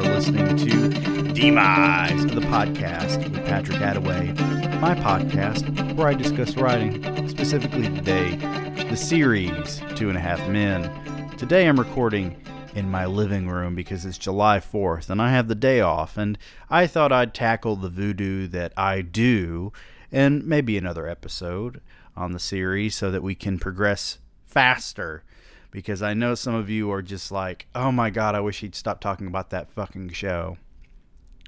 Are listening to Demise, the podcast with Patrick Attaway, my podcast where I discuss writing, specifically today, the series Two and a Half Men. Today I'm recording in my living room because it's July 4th and I have the day off, and I thought I'd tackle the voodoo that I do and maybe another episode on the series so that we can progress faster because I know some of you are just like, oh my God, I wish he'd stop talking about that fucking show.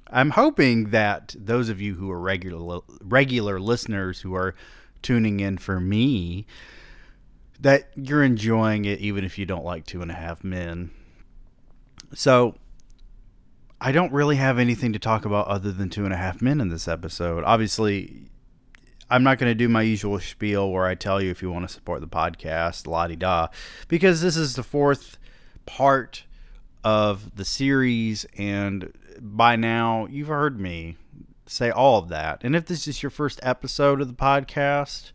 I'm hoping that those of you who are regular regular listeners who are tuning in for me, that you're enjoying it even if you don't like Two and a Half Men. So I don't really have anything to talk about other than Two and a Half Men in this episode. Obviously, I'm not going to do my usual spiel where I tell you if you want to support the podcast, la di da, because this is the fourth part of the series, and by now you've heard me say all of that. And if this is your first episode of the podcast,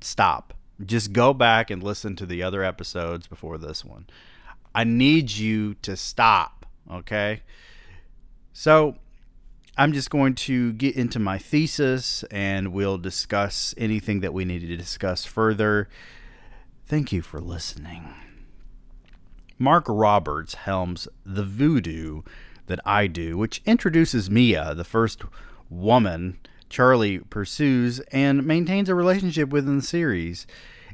stop. Just go back and listen to the other episodes before this one. I need you to stop, okay? So, I'm just going to get into my thesis and we'll discuss anything that we need to discuss further. Thank you for listening. Mark Roberts helms The Voodoo That I Do, which introduces Mia, the first woman Charlie pursues and maintains a relationship with in the series,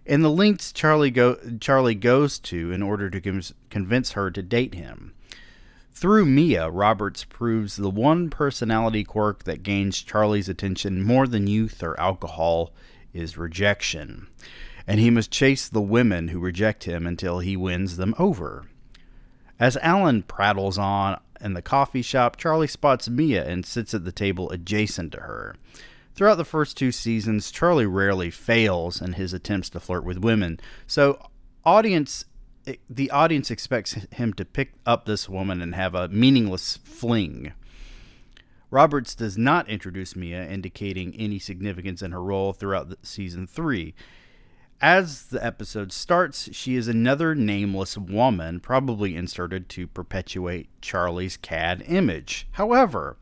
and the lengths Charlie, go- Charlie goes to in order to com- convince her to date him. Through Mia, Roberts proves the one personality quirk that gains Charlie's attention more than youth or alcohol is rejection. And he must chase the women who reject him until he wins them over. As Alan prattles on in the coffee shop, Charlie spots Mia and sits at the table adjacent to her. Throughout the first two seasons, Charlie rarely fails in his attempts to flirt with women, so audience the audience expects him to pick up this woman and have a meaningless fling. Roberts does not introduce Mia, indicating any significance in her role throughout season three. As the episode starts, she is another nameless woman, probably inserted to perpetuate Charlie's cad image. However,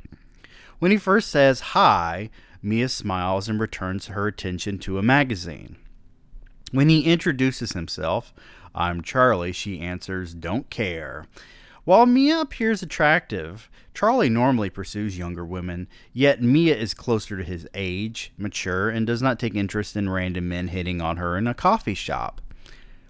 when he first says hi, Mia smiles and returns her attention to a magazine. When he introduces himself, I'm Charlie, she answers, Don't care. While Mia appears attractive, Charlie normally pursues younger women, yet Mia is closer to his age, mature, and does not take interest in random men hitting on her in a coffee shop.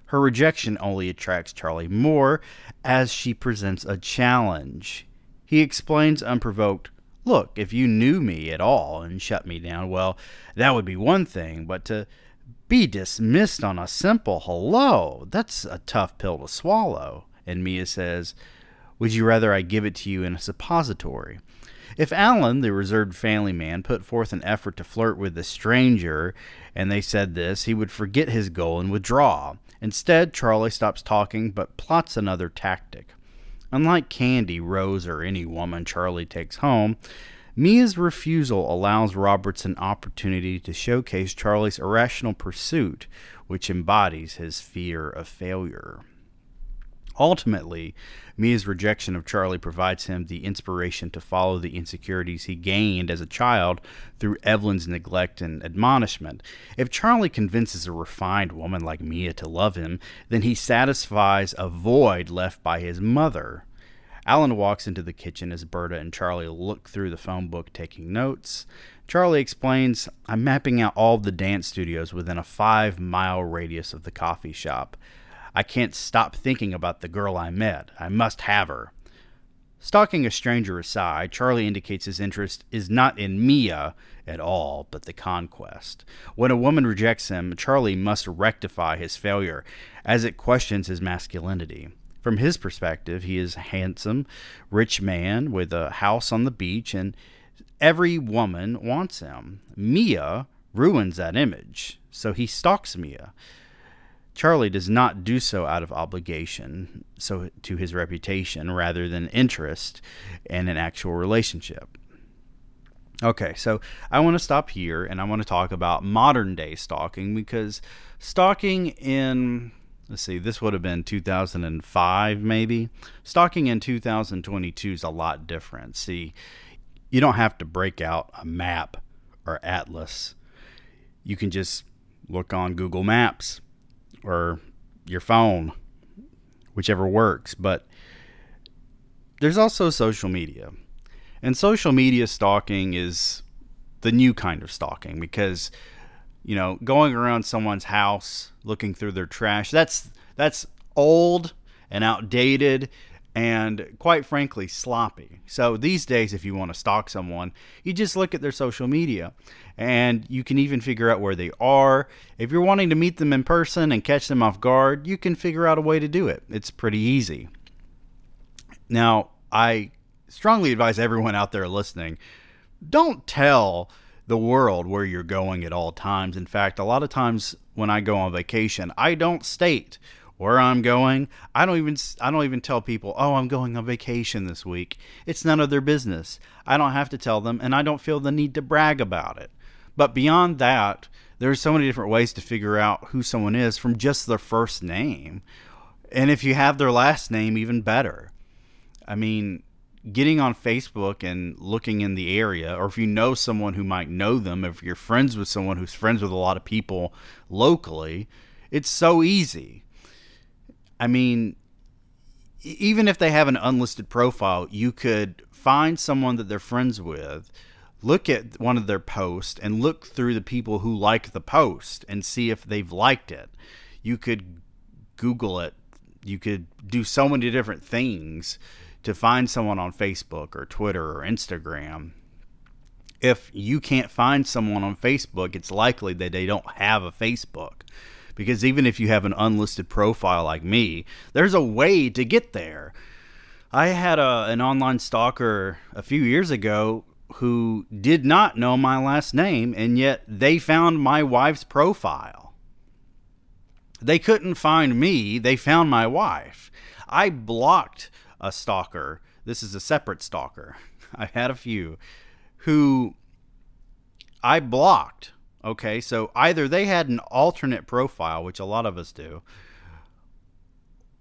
Her rejection only attracts Charlie more as she presents a challenge. He explains unprovoked, Look, if you knew me at all and shut me down, well, that would be one thing, but to be dismissed on a simple hello. That's a tough pill to swallow. And Mia says, Would you rather I give it to you in a suppository? If Alan, the reserved family man, put forth an effort to flirt with the stranger and they said this, he would forget his goal and withdraw. Instead, Charlie stops talking but plots another tactic. Unlike Candy, Rose, or any woman Charlie takes home, Mia's refusal allows Roberts an opportunity to showcase Charlie's irrational pursuit, which embodies his fear of failure. Ultimately, Mia's rejection of Charlie provides him the inspiration to follow the insecurities he gained as a child through Evelyn's neglect and admonishment. If Charlie convinces a refined woman like Mia to love him, then he satisfies a void left by his mother. Alan walks into the kitchen as Berta and Charlie look through the phone book taking notes. Charlie explains, I'm mapping out all the dance studios within a five mile radius of the coffee shop. I can't stop thinking about the girl I met. I must have her. Stalking a stranger aside, Charlie indicates his interest is not in Mia at all, but the conquest. When a woman rejects him, Charlie must rectify his failure, as it questions his masculinity. From his perspective, he is a handsome, rich man with a house on the beach, and every woman wants him. Mia ruins that image, so he stalks Mia. Charlie does not do so out of obligation so to his reputation rather than interest in an actual relationship. Okay, so I want to stop here and I want to talk about modern day stalking because stalking in let's see, this would have been 2005 maybe. Stalking in 2022 is a lot different. See, you don't have to break out a map or atlas. You can just look on Google Maps or your phone, whichever works. But there's also social media. And social media stalking is the new kind of stalking because you know, going around someone's house looking through their trash, that's that's old and outdated and quite frankly sloppy. So these days if you want to stalk someone, you just look at their social media and you can even figure out where they are. If you're wanting to meet them in person and catch them off guard, you can figure out a way to do it. It's pretty easy. Now, I strongly advise everyone out there listening, don't tell the world where you're going at all times. In fact, a lot of times when I go on vacation, I don't state where I'm going. I don't even I don't even tell people, "Oh, I'm going on vacation this week." It's none of their business. I don't have to tell them and I don't feel the need to brag about it. But beyond that, there's so many different ways to figure out who someone is from just their first name. And if you have their last name, even better. I mean, getting on Facebook and looking in the area, or if you know someone who might know them, if you're friends with someone who's friends with a lot of people locally, it's so easy. I mean, even if they have an unlisted profile, you could find someone that they're friends with, look at one of their posts, and look through the people who like the post and see if they've liked it. You could Google it. You could do so many different things to find someone on Facebook or Twitter or Instagram, if you can't find someone on Facebook, it's likely that they don't have a Facebook. Because even if you have an unlisted profile like me, there's a way to get there. I had a, an online stalker a few years ago who did not know my last name, and yet they found my wife's profile. They couldn't find me, they found my wife. I blocked a stalker. This is a separate stalker. I've had a few who I blocked. Okay, so either they had an alternate profile, which a lot of us do,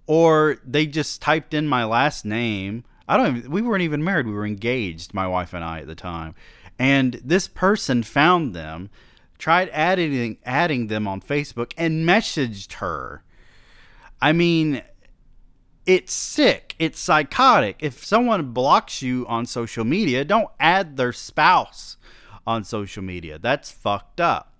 or they just typed in my last name. I don't even, we weren't even married. We were engaged, my wife and I at the time. And this person found them, tried adding adding them on Facebook and messaged her. I mean, it's sick. It's psychotic. If someone blocks you on social media, don't add their spouse on social media. That's fucked up.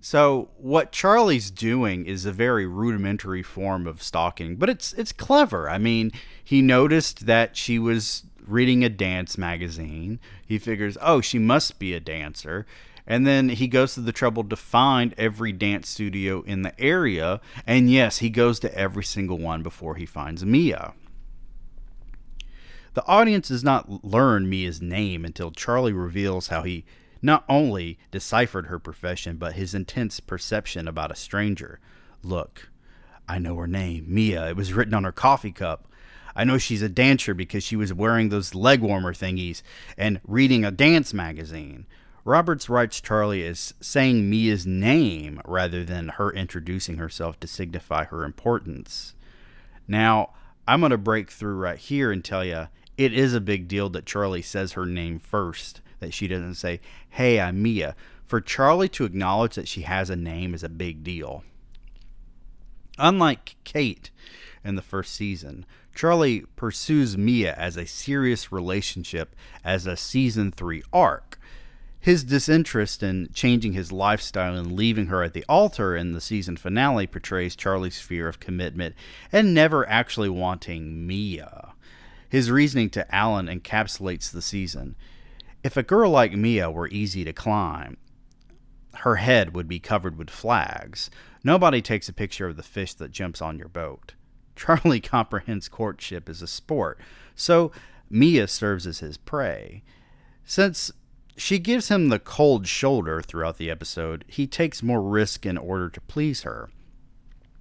So what Charlie's doing is a very rudimentary form of stalking, but it's it's clever. I mean, he noticed that she was reading a dance magazine. He figures, "Oh, she must be a dancer." And then he goes to the trouble to find every dance studio in the area. And yes, he goes to every single one before he finds Mia. The audience does not learn Mia's name until Charlie reveals how he not only deciphered her profession, but his intense perception about a stranger. Look, I know her name, Mia. It was written on her coffee cup. I know she's a dancer because she was wearing those leg warmer thingies and reading a dance magazine. Roberts writes Charlie as saying Mia's name rather than her introducing herself to signify her importance. Now, I'm going to break through right here and tell you it is a big deal that Charlie says her name first, that she doesn't say, Hey, I'm Mia. For Charlie to acknowledge that she has a name is a big deal. Unlike Kate in the first season, Charlie pursues Mia as a serious relationship as a season 3 arc. His disinterest in changing his lifestyle and leaving her at the altar in the season finale portrays Charlie's fear of commitment and never actually wanting Mia. His reasoning to Alan encapsulates the season. If a girl like Mia were easy to climb, her head would be covered with flags. Nobody takes a picture of the fish that jumps on your boat. Charlie comprehends courtship as a sport, so Mia serves as his prey. Since she gives him the cold shoulder throughout the episode. He takes more risk in order to please her.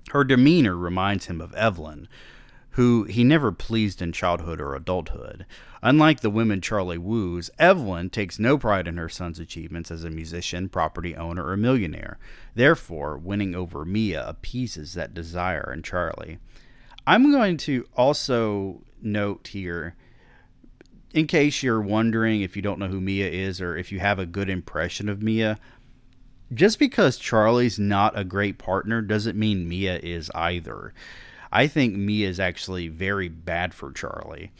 Her demeanor reminds him of Evelyn, who he never pleased in childhood or adulthood. Unlike the women Charlie woos, Evelyn takes no pride in her son's achievements as a musician, property owner, or millionaire. Therefore, winning over Mia appeases that desire in Charlie. I'm going to also note here, in case you're wondering if you don't know who Mia is or if you have a good impression of Mia, just because Charlie's not a great partner doesn't mean Mia is either. I think Mia is actually very bad for Charlie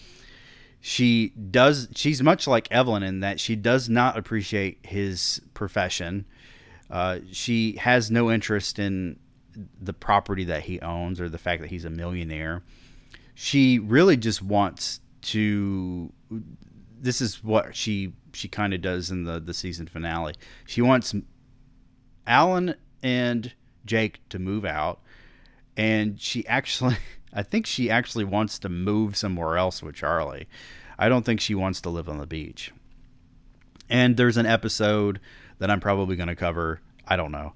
she does she's much like Evelyn in that she does not appreciate his profession. Uh, she has no interest in the property that he owns or the fact that he's a millionaire. She really just wants to this is what she she kind of does in the the season finale. She wants Alan and Jake to move out and she actually I think she actually wants to move somewhere else with Charlie. I don't think she wants to live on the beach. And there's an episode that I'm probably going to cover, I don't know,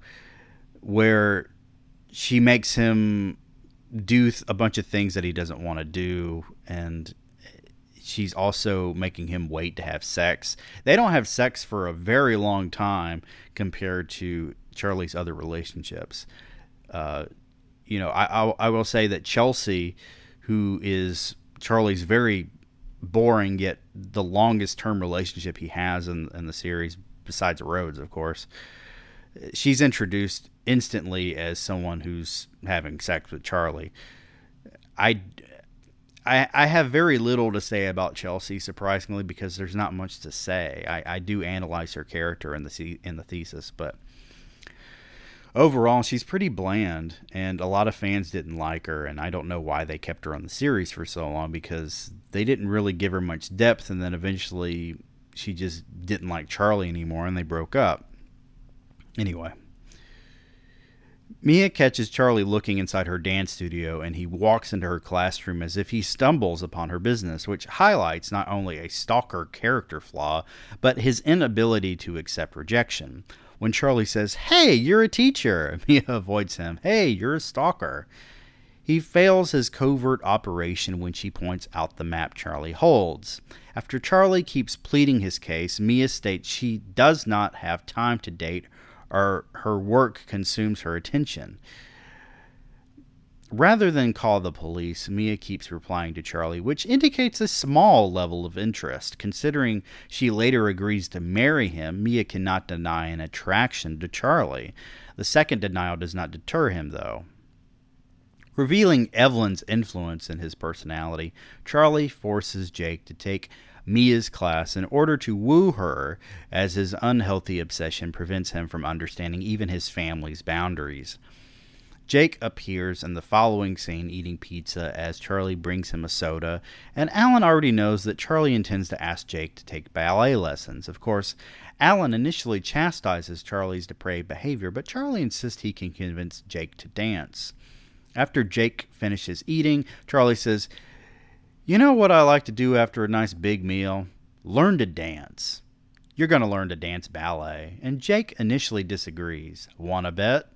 where she makes him do a bunch of things that he doesn't want to do and she's also making him wait to have sex. They don't have sex for a very long time compared to Charlie's other relationships. Uh, you know, I, I, I will say that Chelsea, who is Charlie's very boring yet the longest term relationship he has in, in the series, besides Rose, of course. She's introduced instantly as someone who's having sex with Charlie. I, I, I have very little to say about Chelsea, surprisingly, because there's not much to say. I, I do analyze her character in the in the thesis, but overall, she's pretty bland, and a lot of fans didn't like her, and I don't know why they kept her on the series for so long because they didn't really give her much depth, and then eventually she just didn't like Charlie anymore, and they broke up. Anyway. Mia catches Charlie looking inside her dance studio, and he walks into her classroom as if he stumbles upon her business, which highlights not only a stalker character flaw, but his inability to accept rejection. When Charlie says, Hey, you're a teacher, Mia avoids him. Hey, you're a stalker. He fails his covert operation when she points out the map Charlie holds. After Charlie keeps pleading his case, Mia states she does not have time to date or her work consumes her attention. Rather than call the police, Mia keeps replying to Charlie, which indicates a small level of interest. Considering she later agrees to marry him, Mia cannot deny an attraction to Charlie. The second denial does not deter him, though. Revealing Evelyn's influence in his personality, Charlie forces Jake to take Mia's class in order to woo her, as his unhealthy obsession prevents him from understanding even his family's boundaries. Jake appears in the following scene eating pizza as Charlie brings him a soda, and Alan already knows that Charlie intends to ask Jake to take ballet lessons. Of course, Alan initially chastises Charlie's depraved behavior, but Charlie insists he can convince Jake to dance. After Jake finishes eating, Charlie says, You know what I like to do after a nice big meal? Learn to dance. You're going to learn to dance ballet. And Jake initially disagrees. Wanna bet?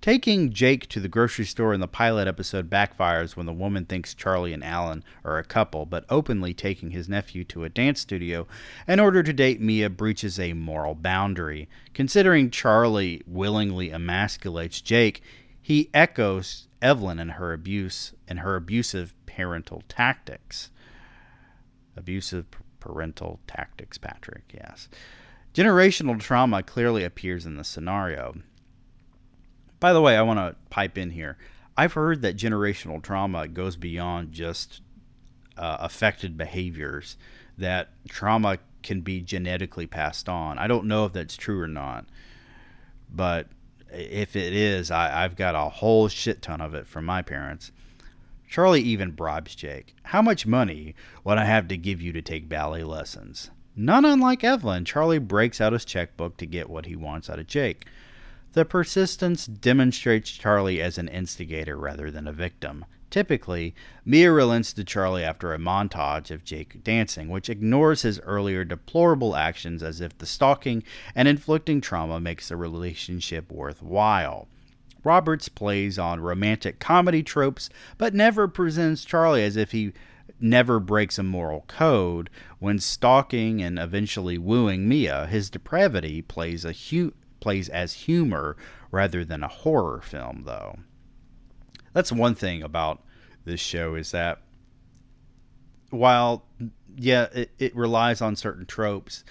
Taking Jake to the grocery store in the pilot episode backfires when the woman thinks Charlie and Alan are a couple, but openly taking his nephew to a dance studio in order to date Mia breaches a moral boundary. Considering Charlie willingly emasculates Jake, he echoes Evelyn and her abuse and her abusive parental tactics. Abusive parental tactics, Patrick, yes. Generational trauma clearly appears in the scenario. By the way, I want to pipe in here. I've heard that generational trauma goes beyond just uh, affected behaviors, that trauma can be genetically passed on. I don't know if that's true or not, but if it is, I, I've got a whole shit ton of it from my parents. Charlie even bribes Jake. How much money would I have to give you to take ballet lessons? Not unlike Evelyn, Charlie breaks out his checkbook to get what he wants out of Jake. The persistence demonstrates Charlie as an instigator rather than a victim. Typically, Mia relents to Charlie after a montage of Jake dancing, which ignores his earlier deplorable actions as if the stalking and inflicting trauma makes the relationship worthwhile. Roberts plays on romantic comedy tropes, but never presents Charlie as if he never breaks a moral code. When stalking and eventually wooing Mia, his depravity plays a hu- plays as humor rather than a horror film, though. That's one thing about this show is that while yeah, it, it relies on certain tropes,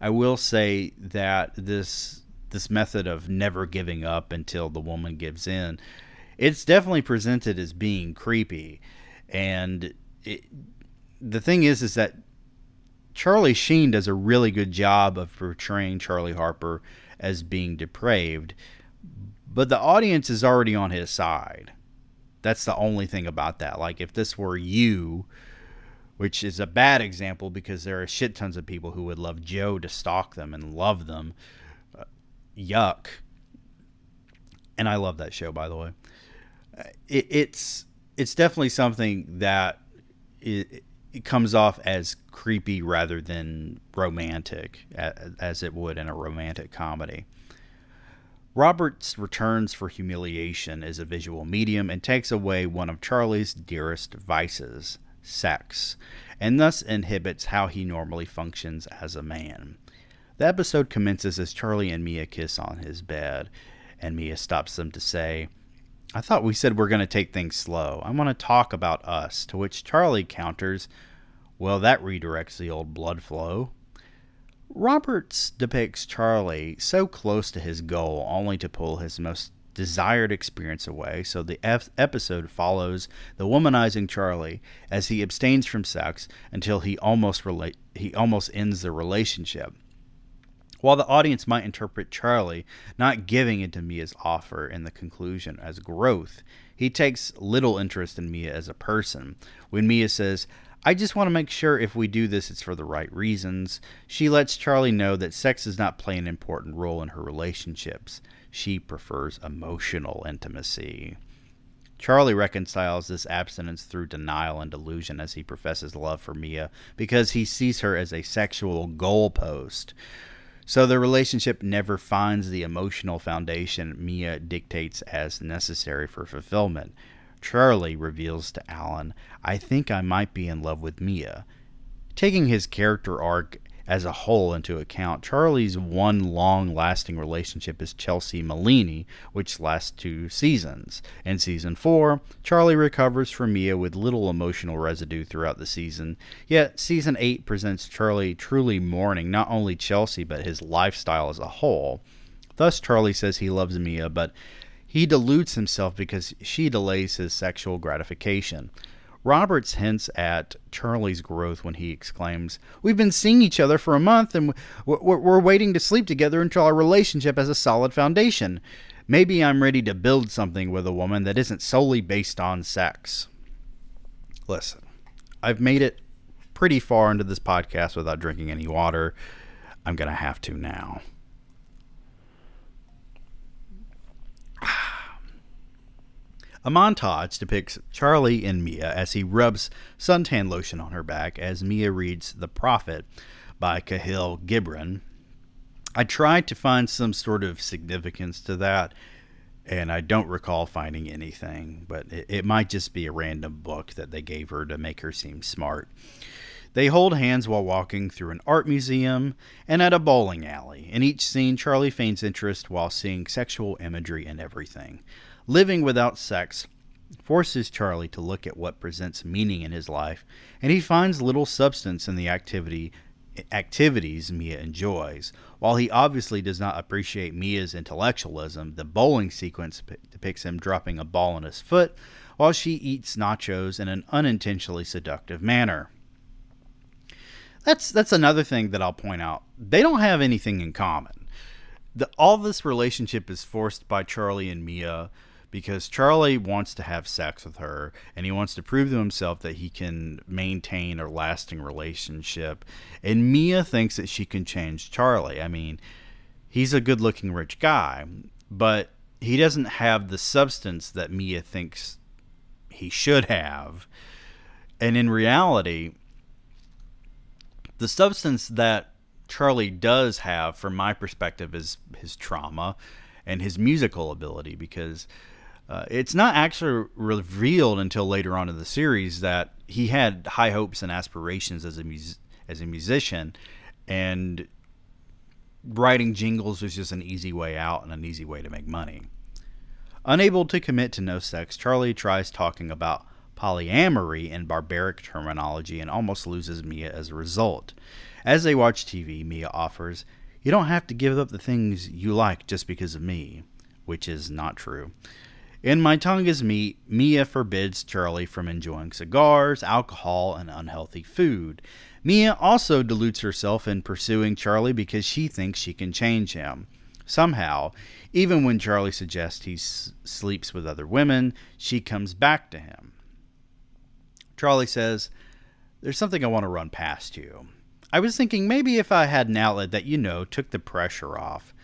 I will say that this this method of never giving up until the woman gives in, it's definitely presented as being creepy, and it, the thing is, is that Charlie Sheen does a really good job of portraying Charlie Harper as being depraved, but the audience is already on his side. That's the only thing about that. Like if this were you, which is a bad example because there are shit tons of people who would love Joe to stalk them and love them. Yuck. And I love that show, by the way. Uh, it, it's it's definitely something that it, it comes off as creepy rather than romantic, as it would in a romantic comedy. Roberts returns for humiliation as a visual medium and takes away one of Charlie's dearest vices sex, and thus inhibits how he normally functions as a man. The episode commences as Charlie and Mia kiss on his bed, and Mia stops them to say, I thought we said we're going to take things slow. I want to talk about us. To which Charlie counters, Well, that redirects the old blood flow. Roberts depicts Charlie so close to his goal only to pull his most desired experience away. So the F- episode follows the womanizing Charlie as he abstains from sex until he almost relate he almost ends the relationship. While the audience might interpret Charlie not giving into Mia's offer in the conclusion as growth, he takes little interest in Mia as a person. When Mia says, I just want to make sure if we do this, it's for the right reasons. She lets Charlie know that sex does not play an important role in her relationships. She prefers emotional intimacy. Charlie reconciles this abstinence through denial and delusion as he professes love for Mia because he sees her as a sexual goalpost. So the relationship never finds the emotional foundation Mia dictates as necessary for fulfillment. Charlie reveals to Alan, I think I might be in love with Mia. Taking his character arc as a whole into account, Charlie's one long lasting relationship is Chelsea Melini, which lasts two seasons. In season four, Charlie recovers from Mia with little emotional residue throughout the season, yet season eight presents Charlie truly mourning not only Chelsea but his lifestyle as a whole. Thus, Charlie says he loves Mia, but he deludes himself because she delays his sexual gratification. Roberts hints at Charlie's growth when he exclaims, We've been seeing each other for a month and we're waiting to sleep together until our relationship has a solid foundation. Maybe I'm ready to build something with a woman that isn't solely based on sex. Listen, I've made it pretty far into this podcast without drinking any water. I'm going to have to now. A montage depicts Charlie and Mia as he rubs suntan lotion on her back as Mia reads The Prophet by Kahlil Gibran. I tried to find some sort of significance to that, and I don't recall finding anything, but it, it might just be a random book that they gave her to make her seem smart. They hold hands while walking through an art museum and at a bowling alley. In each scene, Charlie feigns interest while seeing sexual imagery and everything. Living without sex forces Charlie to look at what presents meaning in his life, and he finds little substance in the activity activities Mia enjoys. While he obviously does not appreciate Mia's intellectualism, the bowling sequence depicts him dropping a ball on his foot while she eats nachos in an unintentionally seductive manner. That's that's another thing that I'll point out. They don't have anything in common. The, all this relationship is forced by Charlie and Mia because Charlie wants to have sex with her and he wants to prove to himself that he can maintain a lasting relationship. And Mia thinks that she can change Charlie. I mean, he's a good looking rich guy, but he doesn't have the substance that Mia thinks he should have. And in reality, the substance that Charlie does have, from my perspective, is his trauma and his musical ability because uh, it's not actually revealed until later on in the series that he had high hopes and aspirations as a mus- as a musician, and writing jingles was just an easy way out and an easy way to make money. Unable to commit to no sex, Charlie tries talking about polyamory in barbaric terminology and almost loses Mia as a result. As they watch TV, Mia offers, You don't have to give up the things you like just because of me, which is not true. In My Tongue is Meat, Mia forbids Charlie from enjoying cigars, alcohol, and unhealthy food. Mia also deludes herself in pursuing Charlie because she thinks she can change him. Somehow, even when Charlie suggests he s- sleeps with other women, she comes back to him. Charlie says, There's something I want to run past you. I was thinking maybe if I had an outlet that, you know, took the pressure off.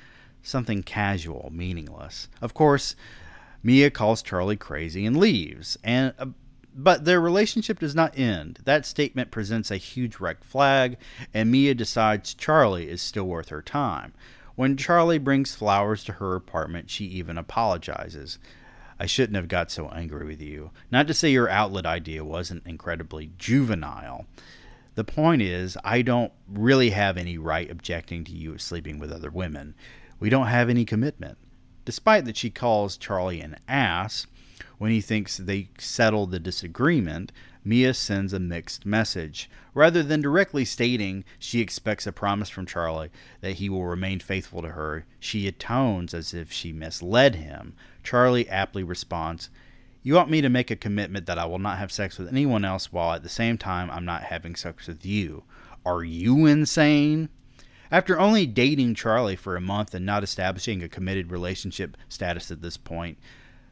Something casual, meaningless. Of course, Mia calls Charlie crazy and leaves. And uh, but their relationship does not end. That statement presents a huge red flag, and Mia decides Charlie is still worth her time. When Charlie brings flowers to her apartment, she even apologizes. I shouldn't have got so angry with you. Not to say your outlet idea wasn't incredibly juvenile. The point is, I don't really have any right objecting to you sleeping with other women. We don't have any commitment. Despite that she calls Charlie an ass when he thinks they settle the disagreement, Mia sends a mixed message. Rather than directly stating she expects a promise from Charlie that he will remain faithful to her, she atones as if she misled him. Charlie aptly responds, You want me to make a commitment that I will not have sex with anyone else while at the same time I'm not having sex with you. Are you insane? After only dating Charlie for a month and not establishing a committed relationship status at this point,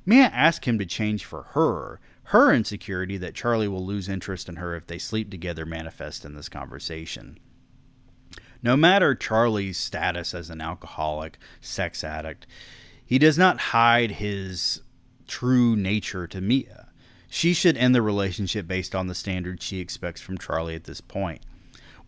Mia asks him to change for her. Her insecurity that Charlie will lose interest in her if they sleep together manifests in this conversation. No matter Charlie's status as an alcoholic, sex addict, he does not hide his true nature to Mia. She should end the relationship based on the standards she expects from Charlie at this point.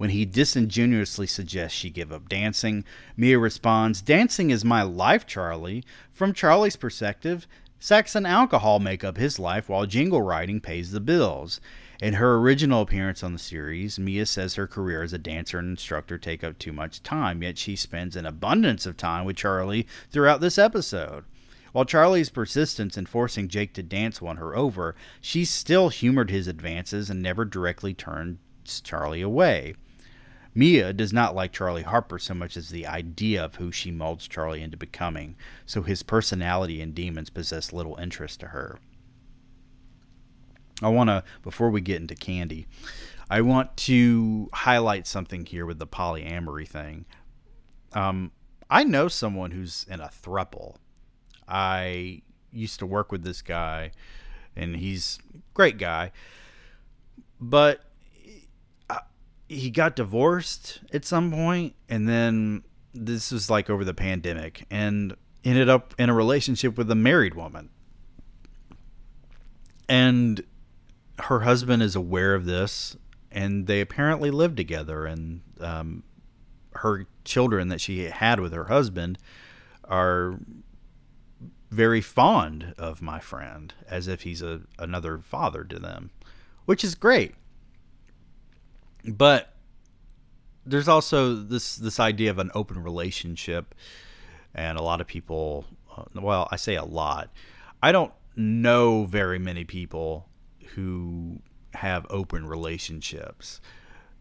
When he disingenuously suggests she give up dancing, Mia responds, Dancing is my life, Charlie. From Charlie's perspective, sex and alcohol make up his life while jingle writing pays the bills. In her original appearance on the series, Mia says her career as a dancer and instructor take up too much time, yet she spends an abundance of time with Charlie throughout this episode. While Charlie's persistence in forcing Jake to dance won her over, she still humored his advances and never directly turned Charlie away. Mia does not like Charlie Harper so much as the idea of who she molds Charlie into becoming, so his personality and demons possess little interest to her. I want to, before we get into Candy, I want to highlight something here with the polyamory thing. Um, I know someone who's in a thruple. I used to work with this guy, and he's a great guy, but he got divorced at some point, and then this was like over the pandemic, and ended up in a relationship with a married woman. And her husband is aware of this, and they apparently live together. And um, her children that she had with her husband are very fond of my friend, as if he's a another father to them, which is great. But there's also this this idea of an open relationship, and a lot of people. Uh, well, I say a lot. I don't know very many people who have open relationships.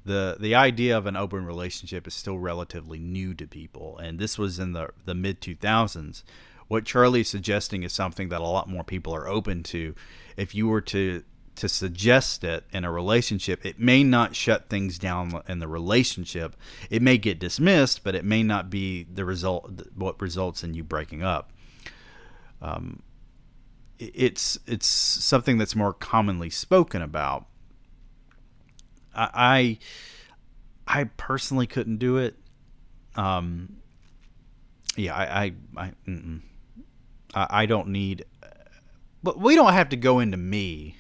The the idea of an open relationship is still relatively new to people and this was in the the mid 2000s. What Charlie's suggesting is something that a lot more people are open to. If you were to to suggest it in a relationship, it may not shut things down in the relationship. It may get dismissed, but it may not be the result what results in you breaking up. Um, it's it's something that's more commonly spoken about. I I, personally couldn't do it. Um, yeah, I I I, I, I don't need. But we don't have to go into me.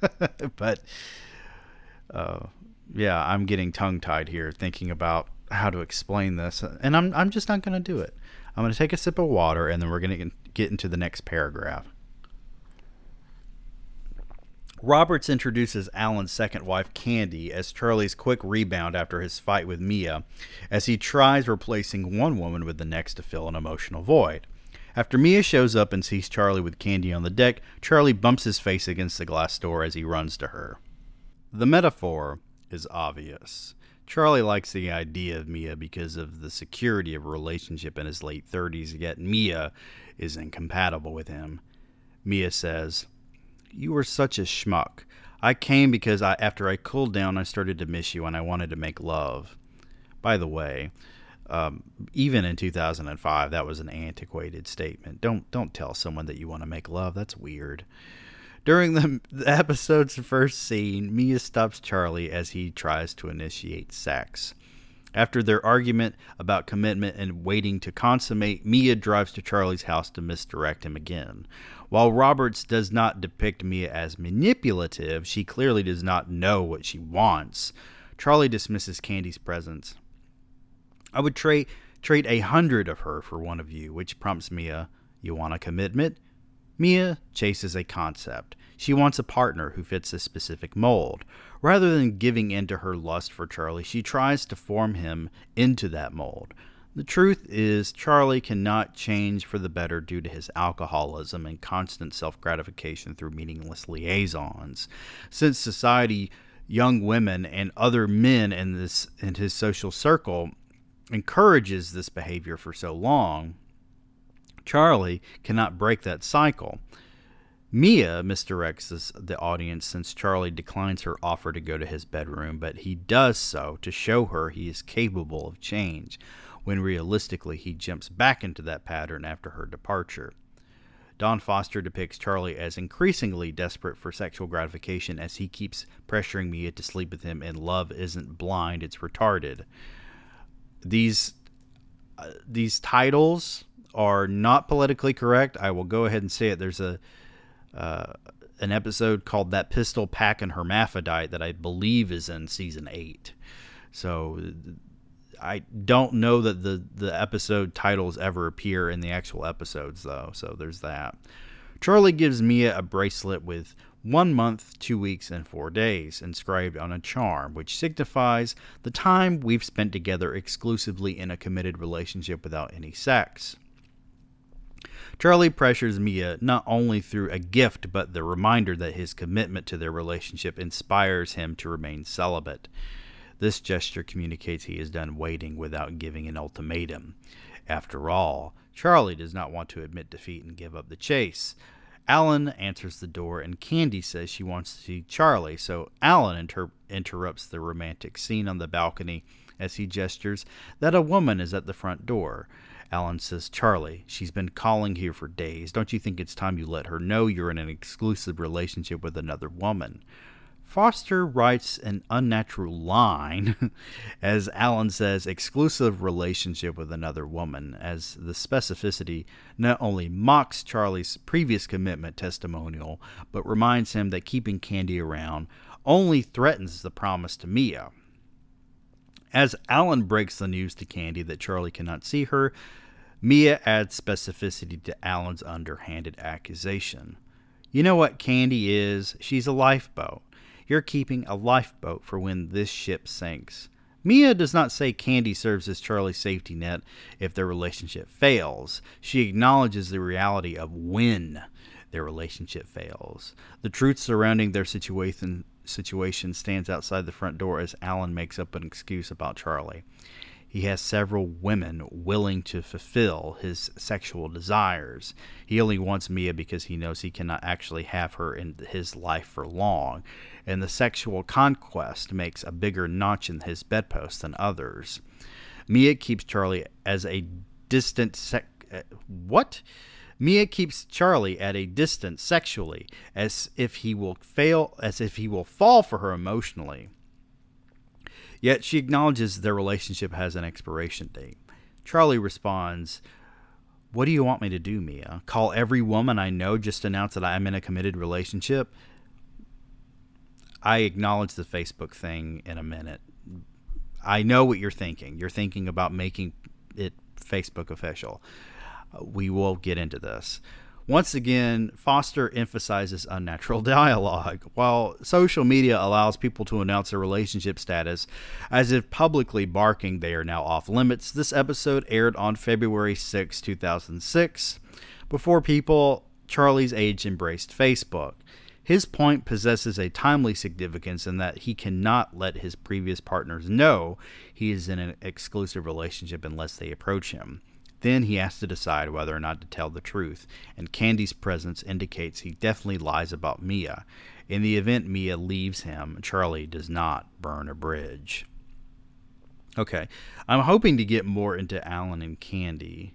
but uh, yeah, I'm getting tongue tied here thinking about how to explain this, and I'm I'm just not going to do it. I'm going to take a sip of water and then we're going to get into the next paragraph. Roberts introduces Alan's second wife, Candy, as Charlie's quick rebound after his fight with Mia, as he tries replacing one woman with the next to fill an emotional void. After Mia shows up and sees Charlie with Candy on the deck, Charlie bumps his face against the glass door as he runs to her. The metaphor is obvious. Charlie likes the idea of Mia because of the security of a relationship in his late 30s, yet Mia is incompatible with him. Mia says, you were such a schmuck. I came because I, after I cooled down, I started to miss you and I wanted to make love. By the way, um, even in 2005, that was an antiquated statement. Don't don't tell someone that you want to make love. That's weird. During the, the episode's first scene, Mia stops Charlie as he tries to initiate sex. After their argument about commitment and waiting to consummate, Mia drives to Charlie's house to misdirect him again. While Roberts does not depict Mia as manipulative, she clearly does not know what she wants. Charlie dismisses Candy's presence. I would trade trade a hundred of her for one of you, which prompts Mia, You want a commitment? Mia chases a concept. She wants a partner who fits a specific mold. Rather than giving in to her lust for Charlie, she tries to form him into that mold. The truth is, Charlie cannot change for the better due to his alcoholism and constant self gratification through meaningless liaisons. Since society, young women, and other men in, this, in his social circle encourages this behavior for so long, Charlie cannot break that cycle. Mia misdirects the audience since Charlie declines her offer to go to his bedroom, but he does so to show her he is capable of change when realistically he jumps back into that pattern after her departure. Don Foster depicts Charlie as increasingly desperate for sexual gratification as he keeps pressuring Mia to sleep with him, and love isn't blind, it's retarded. These uh, these titles are not politically correct. I will go ahead and say it. There's a uh, an episode called "That Pistol-Packin' Hermaphrodite" that I believe is in season eight. So I don't know that the the episode titles ever appear in the actual episodes though, so there's that. Charlie gives Mia a bracelet with one month, two weeks, and four days inscribed on a charm, which signifies the time we've spent together exclusively in a committed relationship without any sex. Charlie pressures Mia not only through a gift, but the reminder that his commitment to their relationship inspires him to remain celibate. This gesture communicates he is done waiting without giving an ultimatum. After all, Charlie does not want to admit defeat and give up the chase. Alan answers the door, and Candy says she wants to see Charlie, so Alan inter- interrupts the romantic scene on the balcony as he gestures that a woman is at the front door. Alan says, Charlie, she's been calling here for days. Don't you think it's time you let her know you're in an exclusive relationship with another woman? Foster writes an unnatural line, as Alan says, exclusive relationship with another woman, as the specificity not only mocks Charlie's previous commitment testimonial, but reminds him that keeping Candy around only threatens the promise to Mia. As Alan breaks the news to Candy that Charlie cannot see her, Mia adds specificity to Alan's underhanded accusation. You know what Candy is? She's a lifeboat. You're keeping a lifeboat for when this ship sinks. Mia does not say Candy serves as Charlie's safety net if their relationship fails. She acknowledges the reality of when their relationship fails. The truth surrounding their situation situation stands outside the front door as Alan makes up an excuse about Charlie. He has several women willing to fulfill his sexual desires. He only wants Mia because he knows he cannot actually have her in his life for long, and the sexual conquest makes a bigger notch in his bedpost than others. Mia keeps Charlie as a distant sec. Uh, what? Mia keeps Charlie at a distance sexually, as if he will fail, as if he will fall for her emotionally. Yet she acknowledges their relationship has an expiration date. Charlie responds, What do you want me to do, Mia? Call every woman I know just announce that I'm in a committed relationship? I acknowledge the Facebook thing in a minute. I know what you're thinking. You're thinking about making it Facebook official. We will get into this. Once again, Foster emphasizes unnatural dialogue. While social media allows people to announce their relationship status as if publicly barking they are now off limits, this episode aired on February 6, 2006, before people Charlie's age embraced Facebook. His point possesses a timely significance in that he cannot let his previous partners know he is in an exclusive relationship unless they approach him. Then he has to decide whether or not to tell the truth, and Candy's presence indicates he definitely lies about Mia. In the event Mia leaves him, Charlie does not burn a bridge. Okay, I'm hoping to get more into Alan and Candy,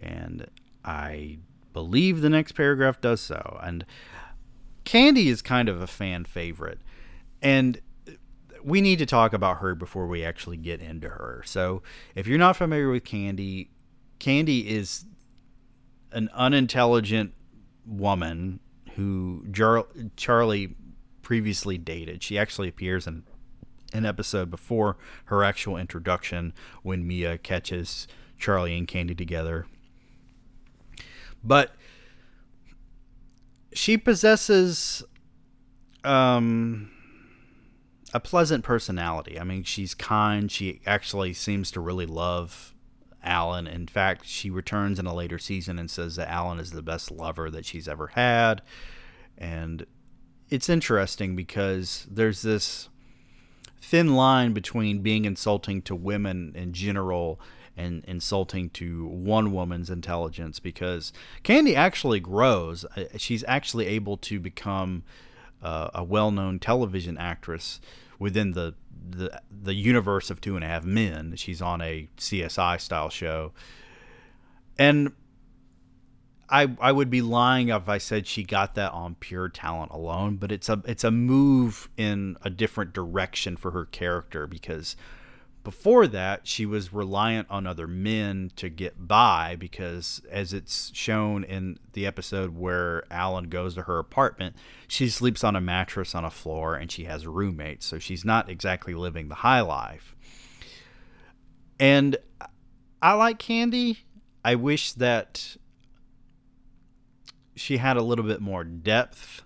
and I believe the next paragraph does so. And Candy is kind of a fan favorite, and we need to talk about her before we actually get into her. So, if you're not familiar with Candy, Candy is an unintelligent woman who Jar- Charlie previously dated. She actually appears in an episode before her actual introduction when Mia catches Charlie and Candy together. But she possesses um a pleasant personality. I mean, she's kind. She actually seems to really love Alan. In fact, she returns in a later season and says that Alan is the best lover that she's ever had. And it's interesting because there's this thin line between being insulting to women in general and insulting to one woman's intelligence because Candy actually grows. Uh, she's actually able to become uh, a well known television actress within the the the universe of Two and a Half Men. She's on a CSI style show, and I I would be lying if I said she got that on pure talent alone. But it's a it's a move in a different direction for her character because before that, she was reliant on other men to get by because, as it's shown in the episode where Alan goes to her apartment, she sleeps on a mattress on a floor and she has roommates. So she's not exactly living the high life. And I like Candy. I wish that she had a little bit more depth.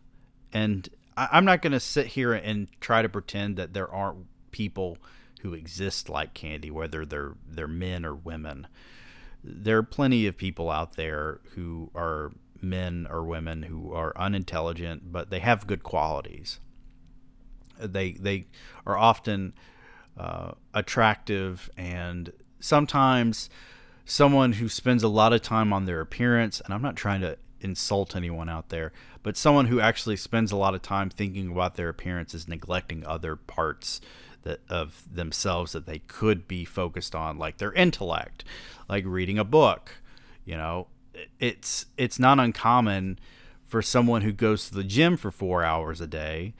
And I'm not going to sit here and try to pretend that there aren't people who exist like Candy, whether they're they're men or women. There are plenty of people out there who are men or women who are unintelligent, but they have good qualities. They they are often uh, attractive, and sometimes someone who spends a lot of time on their appearance. And I'm not trying to insult anyone out there, but someone who actually spends a lot of time thinking about their appearance is neglecting other parts that of themselves that they could be focused on like their intellect like reading a book you know it's it's not uncommon for someone who goes to the gym for 4 hours a day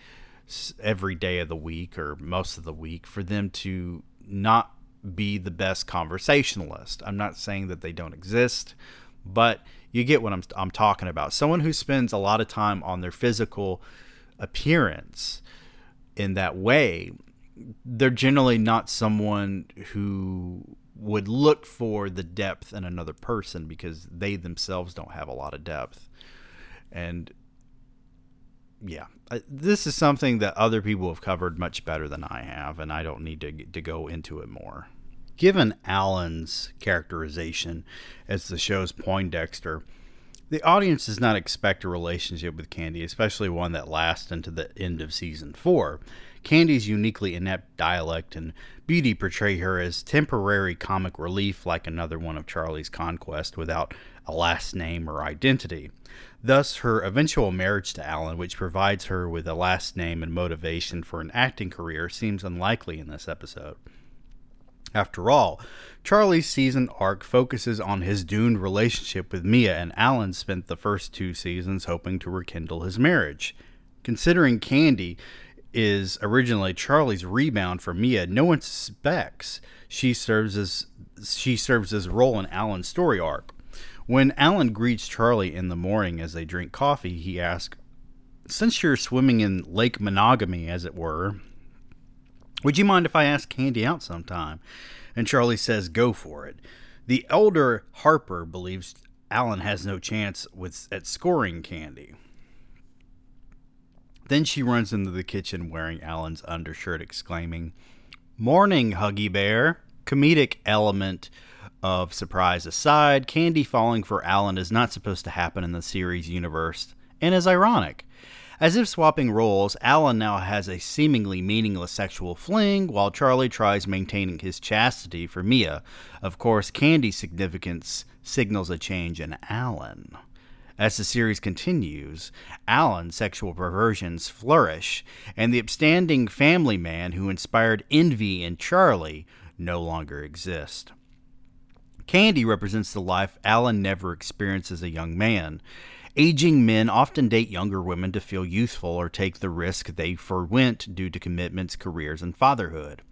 every day of the week or most of the week for them to not be the best conversationalist. I'm not saying that they don't exist, but you get what I'm, I'm talking about. Someone who spends a lot of time on their physical appearance in that way they're generally not someone who would look for the depth in another person because they themselves don't have a lot of depth. And yeah, this is something that other people have covered much better than I have, and I don't need to, to go into it more. Given Alan's characterization as the show's Poindexter, the audience does not expect a relationship with Candy, especially one that lasts into the end of season four. Candy's uniquely inept dialect and beauty portray her as temporary comic relief like another one of Charlie's conquest without a last name or identity. Thus, her eventual marriage to Alan, which provides her with a last name and motivation for an acting career, seems unlikely in this episode. After all, Charlie's season arc focuses on his doomed relationship with Mia, and Alan spent the first two seasons hoping to rekindle his marriage. Considering Candy is originally Charlie's rebound for Mia, no one suspects she serves as she serves as role in Alan's story arc. When Alan greets Charlie in the morning as they drink coffee, he asks, "Since you're swimming in Lake Monogamy, as it were, would you mind if I ask Candy out sometime?" And Charlie says, "Go for it." The elder Harper believes Alan has no chance with at scoring Candy. Then she runs into the kitchen wearing Alan's undershirt, exclaiming, Morning, Huggy Bear. Comedic element of surprise aside, Candy falling for Alan is not supposed to happen in the series universe and is ironic. As if swapping roles, Alan now has a seemingly meaningless sexual fling while Charlie tries maintaining his chastity for Mia. Of course, Candy's significance signals a change in Alan. As the series continues, Alan's sexual perversions flourish, and the upstanding family man who inspired envy in Charlie no longer exists. Candy represents the life Alan never experienced as a young man. Aging men often date younger women to feel youthful or take the risk they forwent due to commitments, careers, and fatherhood.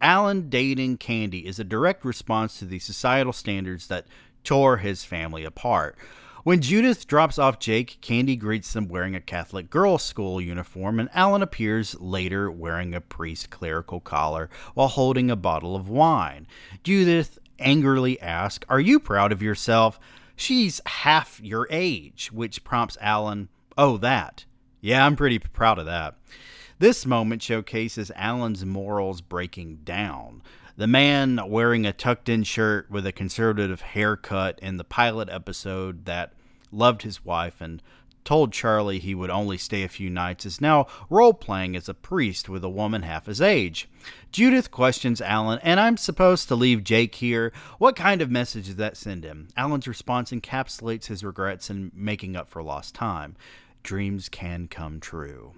Alan dating Candy is a direct response to the societal standards that tore his family apart. When Judith drops off Jake, Candy greets them wearing a Catholic girls' school uniform, and Alan appears later wearing a priest clerical collar while holding a bottle of wine. Judith angrily asks, Are you proud of yourself? She's half your age, which prompts Alan, Oh, that. Yeah, I'm pretty proud of that. This moment showcases Alan's morals breaking down. The man wearing a tucked in shirt with a conservative haircut in the pilot episode that loved his wife and told Charlie he would only stay a few nights, is now role playing as a priest with a woman half his age. Judith questions Alan, and I'm supposed to leave Jake here. What kind of message does that send him? Alan's response encapsulates his regrets and making up for lost time. Dreams can come true.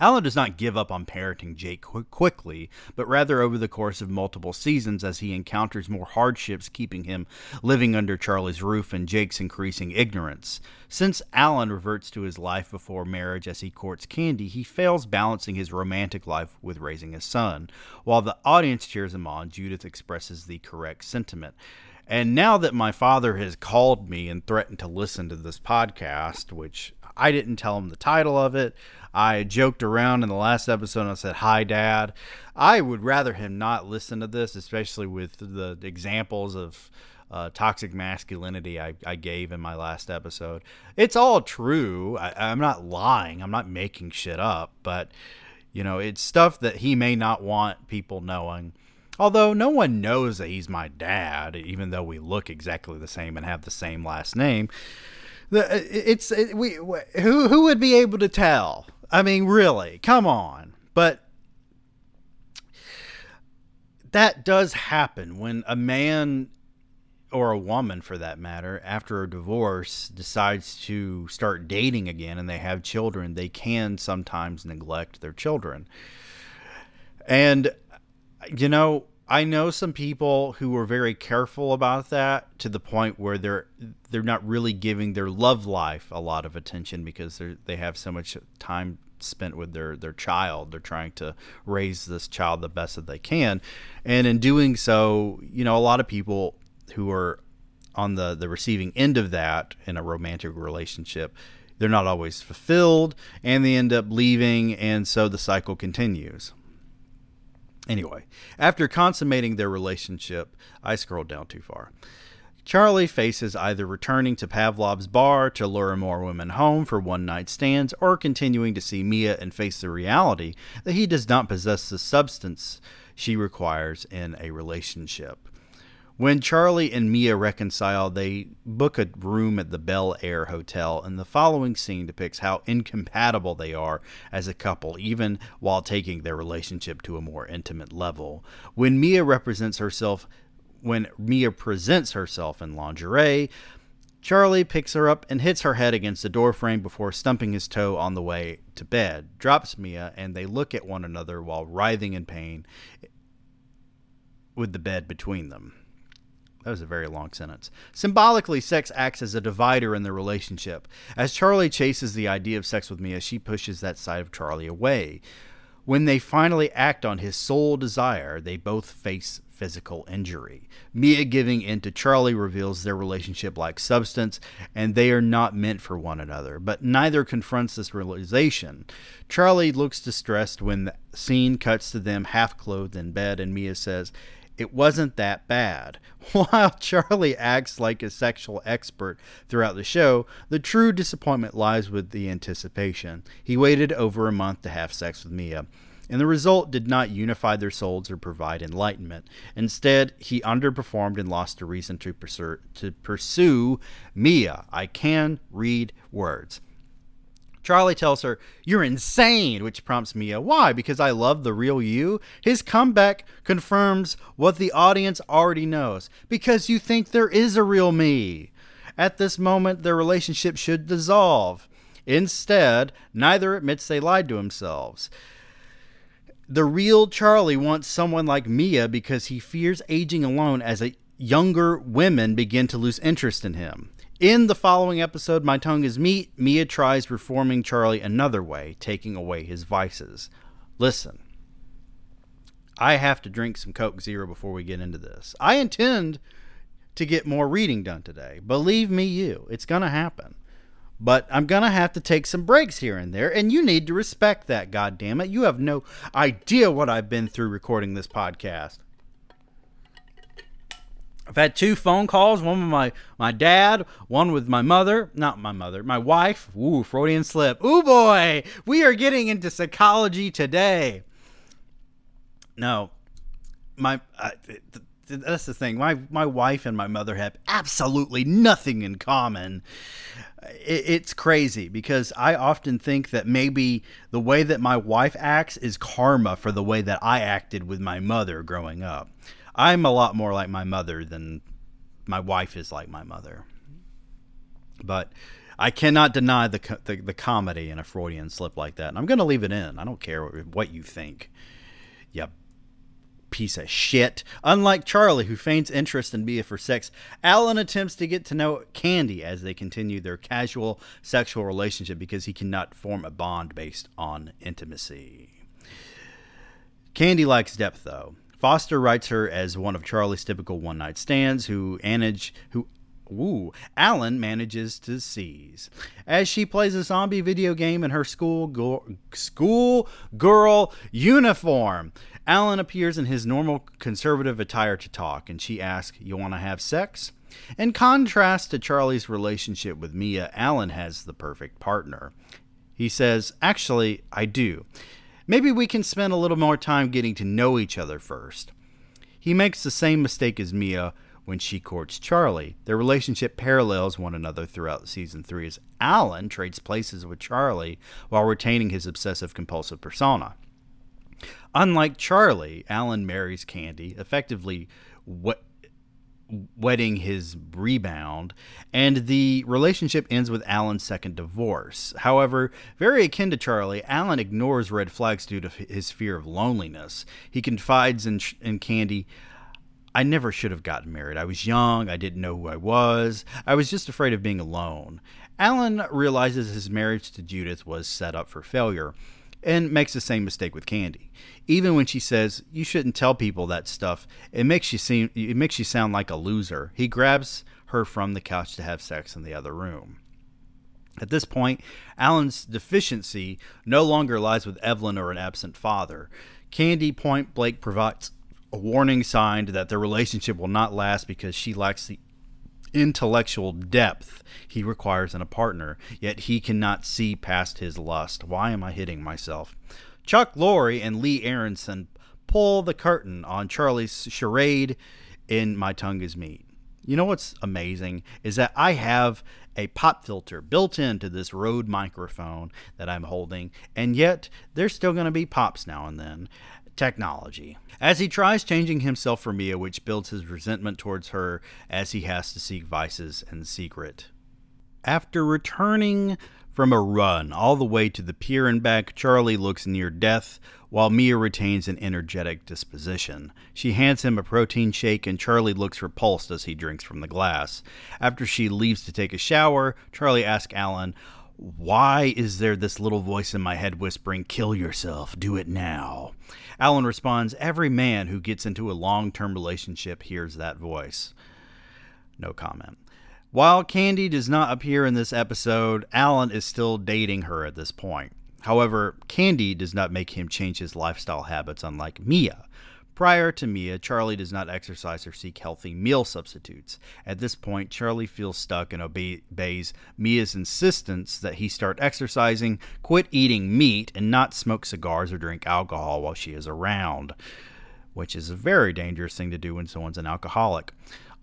Alan does not give up on parenting Jake qu- quickly, but rather over the course of multiple seasons as he encounters more hardships keeping him living under Charlie's roof and Jake's increasing ignorance. Since Alan reverts to his life before marriage as he courts Candy, he fails balancing his romantic life with raising a son. While the audience cheers him on, Judith expresses the correct sentiment. And now that my father has called me and threatened to listen to this podcast, which I didn't tell him the title of it, I joked around in the last episode and I said, Hi, Dad. I would rather him not listen to this, especially with the examples of uh, toxic masculinity I, I, gave in my last episode. It's all true. I, I'm not lying, I'm not making shit up, but, you know, it's stuff that he may not want people knowing. Although no one knows that he's my dad, even though we look exactly the same and have the same last name. The, it's it, we who who would be able to tell? I mean, really, come on. But that does happen when a man or a woman for that matter after a divorce decides to start dating again and they have children they can sometimes neglect their children and you know I know some people who are very careful about that to the point where they're they're not really giving their love life a lot of attention because they they have so much time spent with their their child. They're trying to raise this child the best that they can, and in doing so, you know, a lot of people who are on the the receiving end of that in a romantic relationship they're not always fulfilled and they end up leaving and so the cycle continues Anyway, after consummating their relationship, I scrolled down too far. Charlie faces either returning to Pavlov's bar to lure more women home for one night stands or continuing to see Mia and face the reality that he does not possess the substance she requires in a relationship. When Charlie and Mia reconcile, they book a room at the Bel Air Hotel, and the following scene depicts how incompatible they are as a couple, even while taking their relationship to a more intimate level. When Mia represents herself, when Mia presents herself in lingerie, Charlie picks her up and hits her head against the doorframe before stumping his toe on the way to bed, drops Mia, and they look at one another while writhing in pain with the bed between them. That was a very long sentence. Symbolically, sex acts as a divider in the relationship. As Charlie chases the idea of sex with Mia, she pushes that side of Charlie away. When they finally act on his sole desire, they both face physical injury. Mia giving in to Charlie reveals their relationship like substance, and they are not meant for one another, but neither confronts this realization. Charlie looks distressed when the scene cuts to them half clothed in bed, and Mia says, it wasn't that bad. While Charlie acts like a sexual expert throughout the show, the true disappointment lies with the anticipation. He waited over a month to have sex with Mia, and the result did not unify their souls or provide enlightenment. Instead, he underperformed and lost a reason to pursue, to pursue Mia. I can read words. Charlie tells her, You're insane, which prompts Mia, Why? Because I love the real you? His comeback confirms what the audience already knows. Because you think there is a real me. At this moment, their relationship should dissolve. Instead, neither admits they lied to themselves. The real Charlie wants someone like Mia because he fears aging alone as a younger women begin to lose interest in him. In the following episode, My Tongue is Meat, Mia tries reforming Charlie another way, taking away his vices. Listen, I have to drink some Coke Zero before we get into this. I intend to get more reading done today. Believe me, you, it's going to happen. But I'm going to have to take some breaks here and there, and you need to respect that, God damn it! You have no idea what I've been through recording this podcast. I've had two phone calls, one with my, my dad, one with my mother, not my mother, my wife. Ooh, Freudian slip. Ooh, boy, we are getting into psychology today. No, my, th- th- that's the thing. My, my wife and my mother have absolutely nothing in common. It, it's crazy because I often think that maybe the way that my wife acts is karma for the way that I acted with my mother growing up. I'm a lot more like my mother than my wife is like my mother. But I cannot deny the, the, the comedy in a Freudian slip like that. And I'm going to leave it in. I don't care what you think. You piece of shit. Unlike Charlie, who feigns interest in Mia for sex, Alan attempts to get to know Candy as they continue their casual sexual relationship because he cannot form a bond based on intimacy. Candy likes depth, though. Foster writes her as one of Charlie's typical one night stands who manage who Ooh, Alan manages to seize. As she plays a zombie video game in her school go- school girl uniform, Alan appears in his normal conservative attire to talk, and she asks, "You want to have sex?" In contrast to Charlie's relationship with Mia, Alan has the perfect partner. He says, "Actually, I do." Maybe we can spend a little more time getting to know each other first. He makes the same mistake as Mia when she courts Charlie. Their relationship parallels one another throughout season 3 as Alan trades places with Charlie while retaining his obsessive compulsive persona. Unlike Charlie, Alan marries Candy, effectively what wedding his rebound, and the relationship ends with Alan's second divorce. However, very akin to Charlie, Alan ignores red flags due to his fear of loneliness. He confides in, in Candy. I never should have gotten married. I was young. I didn't know who I was. I was just afraid of being alone. Alan realizes his marriage to Judith was set up for failure and makes the same mistake with Candy. Even when she says you shouldn't tell people that stuff, it makes you seem it makes you sound like a loser. He grabs her from the couch to have sex in the other room. At this point, Alan's deficiency no longer lies with Evelyn or an absent father. Candy point blank provides a warning sign that their relationship will not last because she lacks the intellectual depth he requires in a partner, yet he cannot see past his lust. Why am I hitting myself? Chuck Lorre and Lee Aronsohn pull the curtain on Charlie's charade in My Tongue is Meat. You know what's amazing is that I have a pop filter built into this Rode microphone that I'm holding, and yet there's still going to be pops now and then technology. As he tries changing himself for Mia, which builds his resentment towards her as he has to seek vices in secret. After returning from a run all the way to the pier and back, Charlie looks near death while Mia retains an energetic disposition. She hands him a protein shake, and Charlie looks repulsed as he drinks from the glass. After she leaves to take a shower, Charlie asks Alan Why is there this little voice in my head whispering, kill yourself, do it now? Alan responds, Every man who gets into a long term relationship hears that voice. No comment. While Candy does not appear in this episode, Alan is still dating her at this point. However, Candy does not make him change his lifestyle habits, unlike Mia. Prior to Mia, Charlie does not exercise or seek healthy meal substitutes. At this point, Charlie feels stuck and obeys Mia's insistence that he start exercising, quit eating meat, and not smoke cigars or drink alcohol while she is around, which is a very dangerous thing to do when someone's an alcoholic.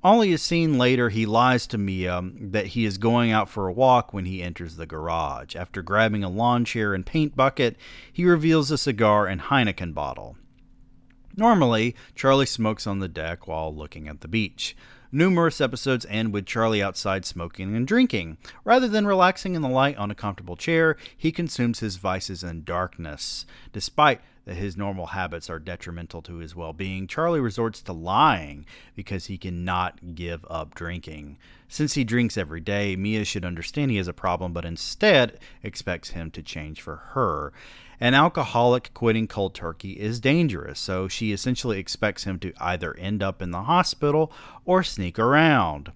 Only a scene later, he lies to Mia that he is going out for a walk when he enters the garage. After grabbing a lawn chair and paint bucket, he reveals a cigar and Heineken bottle. Normally, Charlie smokes on the deck while looking at the beach. Numerous episodes end with Charlie outside smoking and drinking. Rather than relaxing in the light on a comfortable chair, he consumes his vices in darkness. Despite that his normal habits are detrimental to his well being, Charlie resorts to lying because he cannot give up drinking. Since he drinks every day, Mia should understand he has a problem, but instead expects him to change for her. An alcoholic quitting cold turkey is dangerous, so she essentially expects him to either end up in the hospital or sneak around.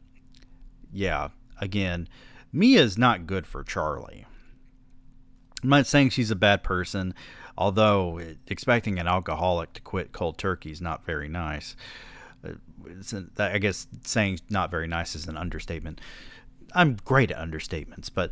Yeah, again, Mia's not good for Charlie. I'm not saying she's a bad person, although expecting an alcoholic to quit cold turkey is not very nice. Uh, I guess saying not very nice is an understatement. I'm great at understatements, but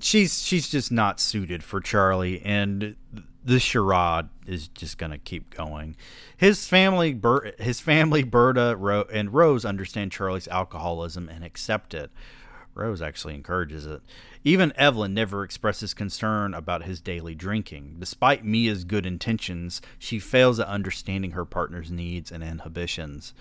she's she's just not suited for Charlie, and the charade is just gonna keep going. His family, Ber- his family, Berta Ro- and Rose understand Charlie's alcoholism and accept it. Rose actually encourages it. Even Evelyn never expresses concern about his daily drinking. Despite Mia's good intentions, she fails at understanding her partner's needs and inhibitions.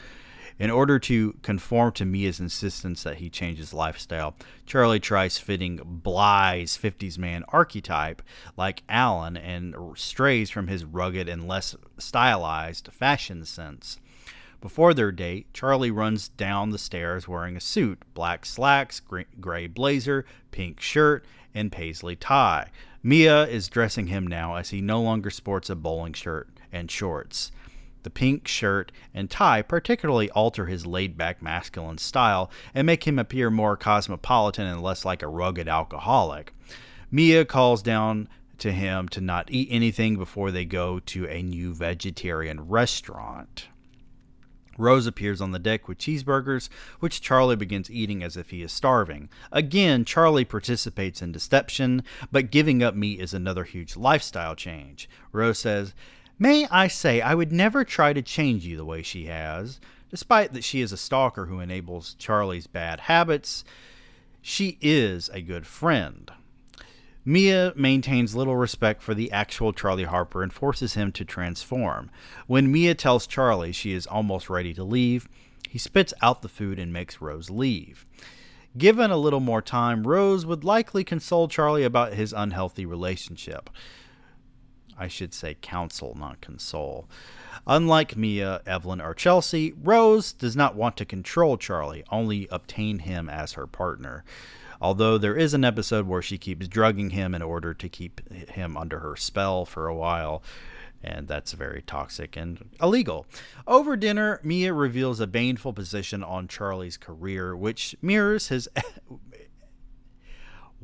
In order to conform to Mia's insistence that he change his lifestyle, Charlie tries fitting Bly's 50s man archetype like Alan and strays from his rugged and less stylized fashion sense. Before their date, Charlie runs down the stairs wearing a suit, black slacks, gray blazer, pink shirt, and paisley tie. Mia is dressing him now as he no longer sports a bowling shirt and shorts. The pink shirt and tie particularly alter his laid back masculine style and make him appear more cosmopolitan and less like a rugged alcoholic. Mia calls down to him to not eat anything before they go to a new vegetarian restaurant. Rose appears on the deck with cheeseburgers, which Charlie begins eating as if he is starving. Again, Charlie participates in deception, but giving up meat is another huge lifestyle change. Rose says, May I say, I would never try to change you the way she has. Despite that she is a stalker who enables Charlie's bad habits, she is a good friend. Mia maintains little respect for the actual Charlie Harper and forces him to transform. When Mia tells Charlie she is almost ready to leave, he spits out the food and makes Rose leave. Given a little more time, Rose would likely console Charlie about his unhealthy relationship. I should say counsel, not console. Unlike Mia, Evelyn, or Chelsea, Rose does not want to control Charlie, only obtain him as her partner. Although there is an episode where she keeps drugging him in order to keep him under her spell for a while, and that's very toxic and illegal. Over dinner, Mia reveals a baneful position on Charlie's career, which mirrors his.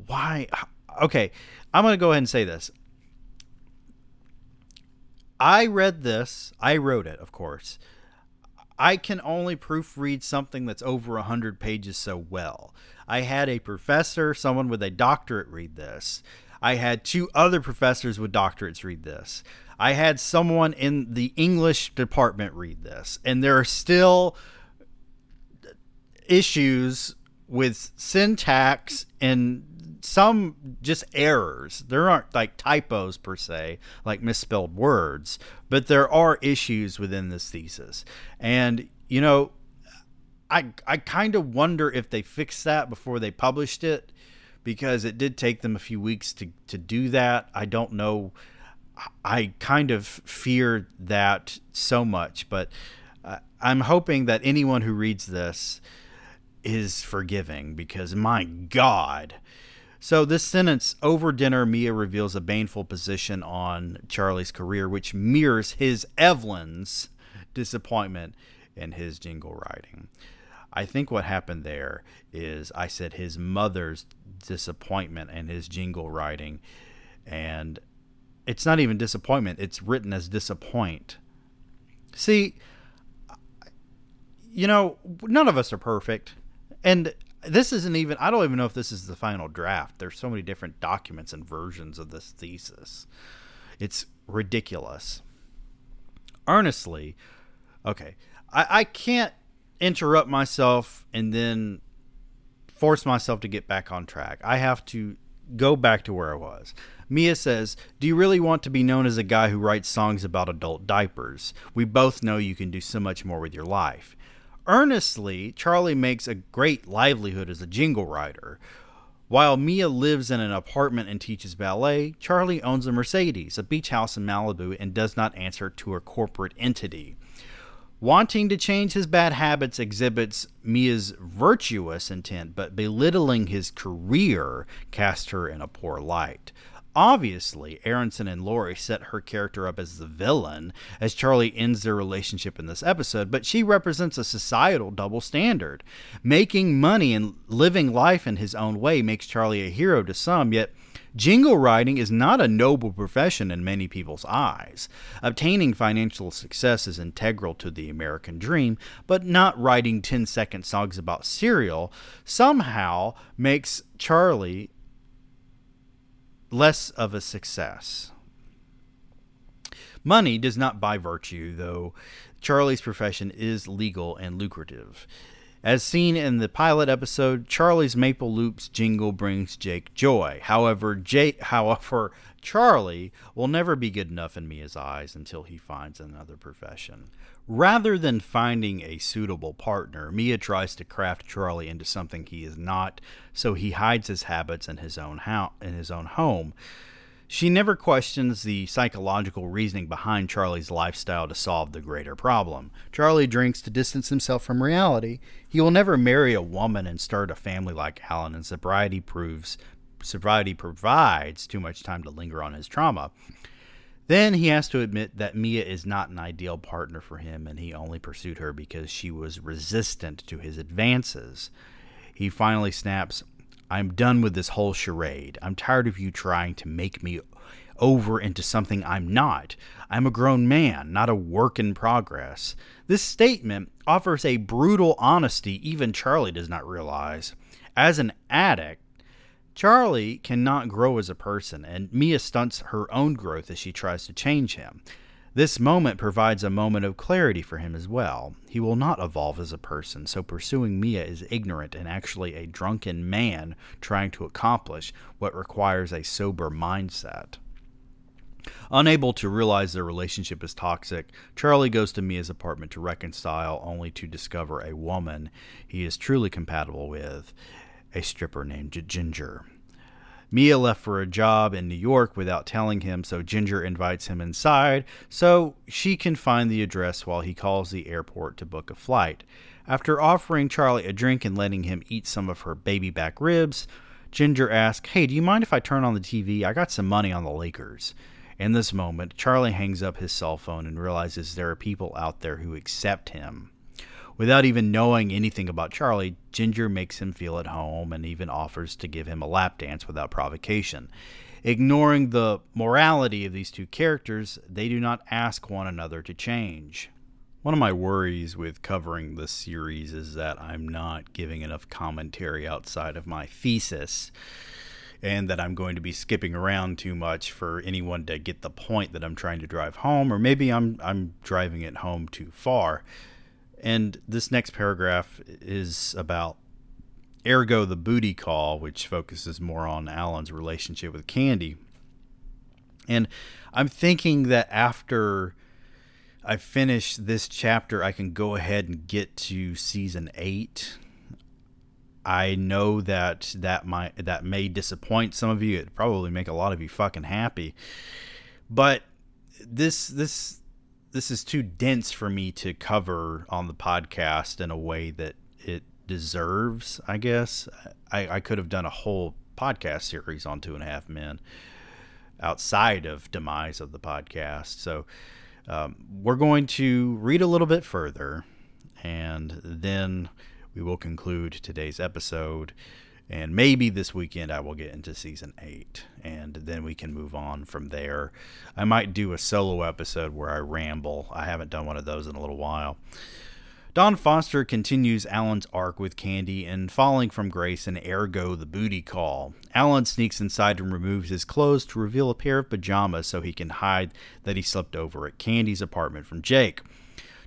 Why? Okay, I'm going to go ahead and say this. I read this. I wrote it, of course. I can only proofread something that's over 100 pages so well. I had a professor, someone with a doctorate, read this. I had two other professors with doctorates read this. I had someone in the English department read this. And there are still issues with syntax and some just errors. There aren't like typos per se, like misspelled words, but there are issues within this thesis. And you know, I I kind of wonder if they fixed that before they published it because it did take them a few weeks to to do that. I don't know. I kind of fear that so much, but uh, I'm hoping that anyone who reads this is forgiving because my god So, this sentence over dinner, Mia reveals a baneful position on Charlie's career, which mirrors his Evelyn's disappointment in his jingle writing. I think what happened there is I said his mother's disappointment and his jingle writing, and it's not even disappointment, it's written as disappoint. See, you know, none of us are perfect. And this isn't even, I don't even know if this is the final draft. There's so many different documents and versions of this thesis. It's ridiculous. Earnestly, okay, I, I can't interrupt myself and then force myself to get back on track. I have to go back to where I was. Mia says, Do you really want to be known as a guy who writes songs about adult diapers? We both know you can do so much more with your life. Earnestly, Charlie makes a great livelihood as a jingle writer. While Mia lives in an apartment and teaches ballet, Charlie owns a Mercedes, a beach house in Malibu, and does not answer to a corporate entity. Wanting to change his bad habits exhibits Mia's virtuous intent, but belittling his career casts her in a poor light. Obviously, Aronsohn and Lorre set her character up as the villain as Charlie ends their relationship in this episode, but she represents a societal double standard. Making money and living life in his own way makes Charlie a hero to some, yet jingle writing is not a noble profession in many people's eyes. Obtaining financial success is integral to the American dream, but not writing 10 second songs about cereal somehow makes Charlie less of a success. Money does not buy virtue, though Charlie's profession is legal and lucrative. As seen in the pilot episode, Charlie's Maple Loops jingle brings Jake joy. However, Jake, however, Charlie will never be good enough in Mia's eyes until he finds another profession. Rather than finding a suitable partner, Mia tries to craft Charlie into something he is not, so he hides his habits in his own house, in his own home. She never questions the psychological reasoning behind Charlie's lifestyle to solve the greater problem. Charlie drinks to distance himself from reality. He will never marry a woman and start a family like Alan, and sobriety proves sobriety provides too much time to linger on his trauma. Then he has to admit that Mia is not an ideal partner for him and he only pursued her because she was resistant to his advances. He finally snaps, I'm done with this whole charade. I'm tired of you trying to make me over into something I'm not. I'm a grown man, not a work in progress. This statement offers a brutal honesty even Charlie does not realize. As an addict, Charlie cannot grow as a person, and Mia stunts her own growth as she tries to change him. This moment provides a moment of clarity for him as well. He will not evolve as a person, so pursuing Mia is ignorant and actually a drunken man trying to accomplish what requires a sober mindset. Unable to realize their relationship is toxic, Charlie goes to Mia's apartment to reconcile, only to discover a woman he is truly compatible with a stripper named Ginger. Mia left for a job in New York without telling him, so Ginger invites him inside so she can find the address while he calls the airport to book a flight. After offering Charlie a drink and letting him eat some of her baby back ribs, Ginger asks, Hey, do you mind if I turn on the TV? I got some money on the Lakers. In this moment, Charlie hangs up his cell phone and realizes there are people out there who accept him. Without even knowing anything about Charlie, Ginger makes him feel at home and even offers to give him a lap dance without provocation. Ignoring the morality of these two characters, they do not ask one another to change. One of my worries with covering this series is that I'm not giving enough commentary outside of my thesis and that I'm going to be skipping around too much for anyone to get the point that I'm trying to drive home or maybe I'm I'm driving it home too far. And this next paragraph is about Ergo the Booty Call, which focuses more on Alan's relationship with Candy. And I'm thinking that after I finish this chapter, I can go ahead and get to season eight. I know that that might that may disappoint some of you. It probably make a lot of you fucking happy. But this this this is too dense for me to cover on the podcast in a way that it deserves. I guess I, I could have done a whole podcast series on Two and a Half Men outside of demise of the podcast. So um, we're going to read a little bit further, and then we will conclude today's episode. And maybe this weekend I will get into season eight, and then we can move on from there. I might do a solo episode where I ramble. I haven't done one of those in a little while. Don Foster continues Alan's arc with Candy and falling from grace and ergo the booty call. Alan sneaks inside and removes his clothes to reveal a pair of pajamas so he can hide that he slept over at Candy's apartment from Jake.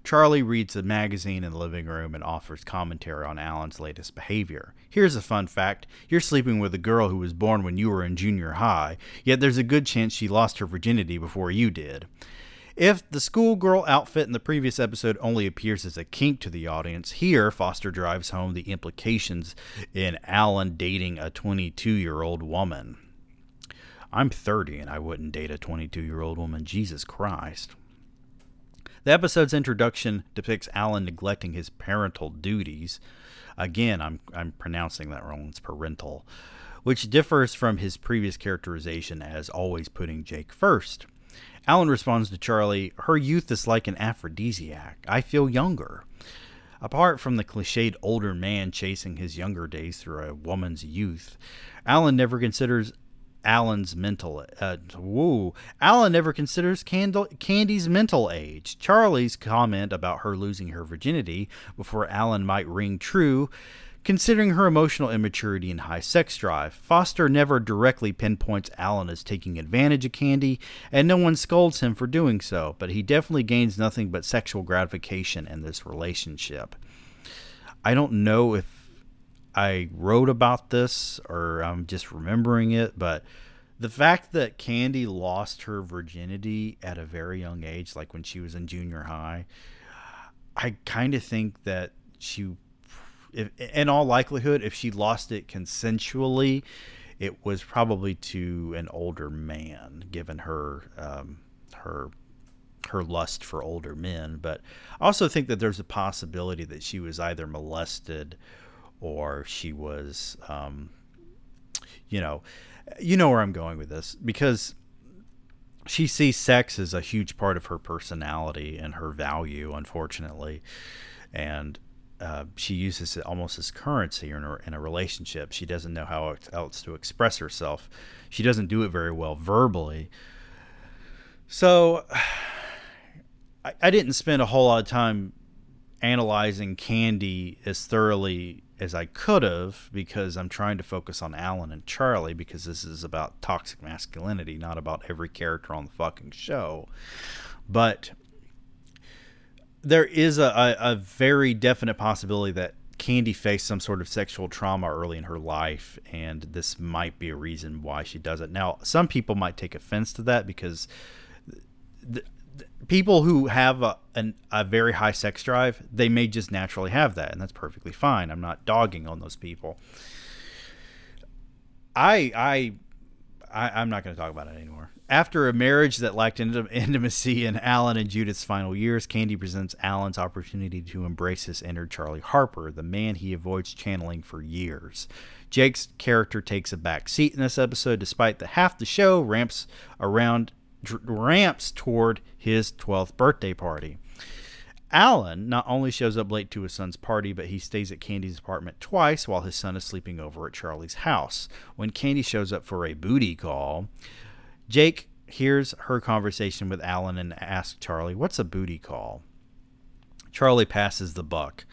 Charlie reads a magazine in the living room and offers commentary on Alan's latest behavior. Here's a fun fact you're sleeping with a girl who was born when you were in junior high, yet there's a good chance she lost her virginity before you did. If the schoolgirl outfit in the previous episode only appears as a kink to the audience, here Foster drives home the implications in Alan dating a 22 year old woman. I'm 30 and I wouldn't date a 22 year old woman. Jesus Christ. The episode's introduction depicts Alan neglecting his parental duties. Again, I'm, I'm pronouncing that wrong. It's parental, which differs from his previous characterization as always putting Jake first. Alan responds to Charlie, Her youth is like an aphrodisiac. I feel younger. Apart from the cliched older man chasing his younger days through a woman's youth, Alan never considers Alan's mental. Uh, woo. Alan never considers Candle, Candy's mental age. Charlie's comment about her losing her virginity before Alan might ring true Considering her emotional immaturity and high sex drive, Foster never directly pinpoints Alan as taking advantage of Candy, and no one scolds him for doing so, but he definitely gains nothing but sexual gratification in this relationship. I don't know if I wrote about this or I'm just remembering it, but the fact that Candy lost her virginity at a very young age, like when she was in junior high, I kind of think that she if, in all likelihood, if she lost it consensually, it was probably to an older man, given her um, her her lust for older men. But I also think that there's a possibility that she was either molested or she was, um, you know, you know where I'm going with this because she sees sex as a huge part of her personality and her value, unfortunately. And uh, she uses it almost as currency in a, in a relationship. She doesn't know how else to express herself. She doesn't do it very well verbally. So I, I didn't spend a whole lot of time analyzing Candy as thoroughly as I could have because I'm trying to focus on Alan and Charlie because this is about toxic masculinity, not about every character on the fucking show. But there is a, a, a very definite possibility that Candy faced some sort of sexual trauma early in her life, and this might be a reason why she does it. Now, some people might take offense to that because people who have a, an, a very high sex drive, they may just naturally have that, and that's perfectly fine. I'm not dogging on those people. I I, I am not going to talk about it anymore. After a marriage that lacked intimacy in Alan and Judith's final years, Candy presents Alan's opportunity to embrace his inner Charlie Harper, the man he avoids channeling for years. Jake's character takes a back seat in this episode, despite the half the show ramps around ramps toward his 12th birthday party. Alan not only shows up late to his son's party, but he stays at Candy's apartment twice while his son is sleeping over at Charlie's house. When Candy shows up for a booty call, Jake hears her conversation with Alan and asks Charlie, What's a booty call? Charlie passes the buck.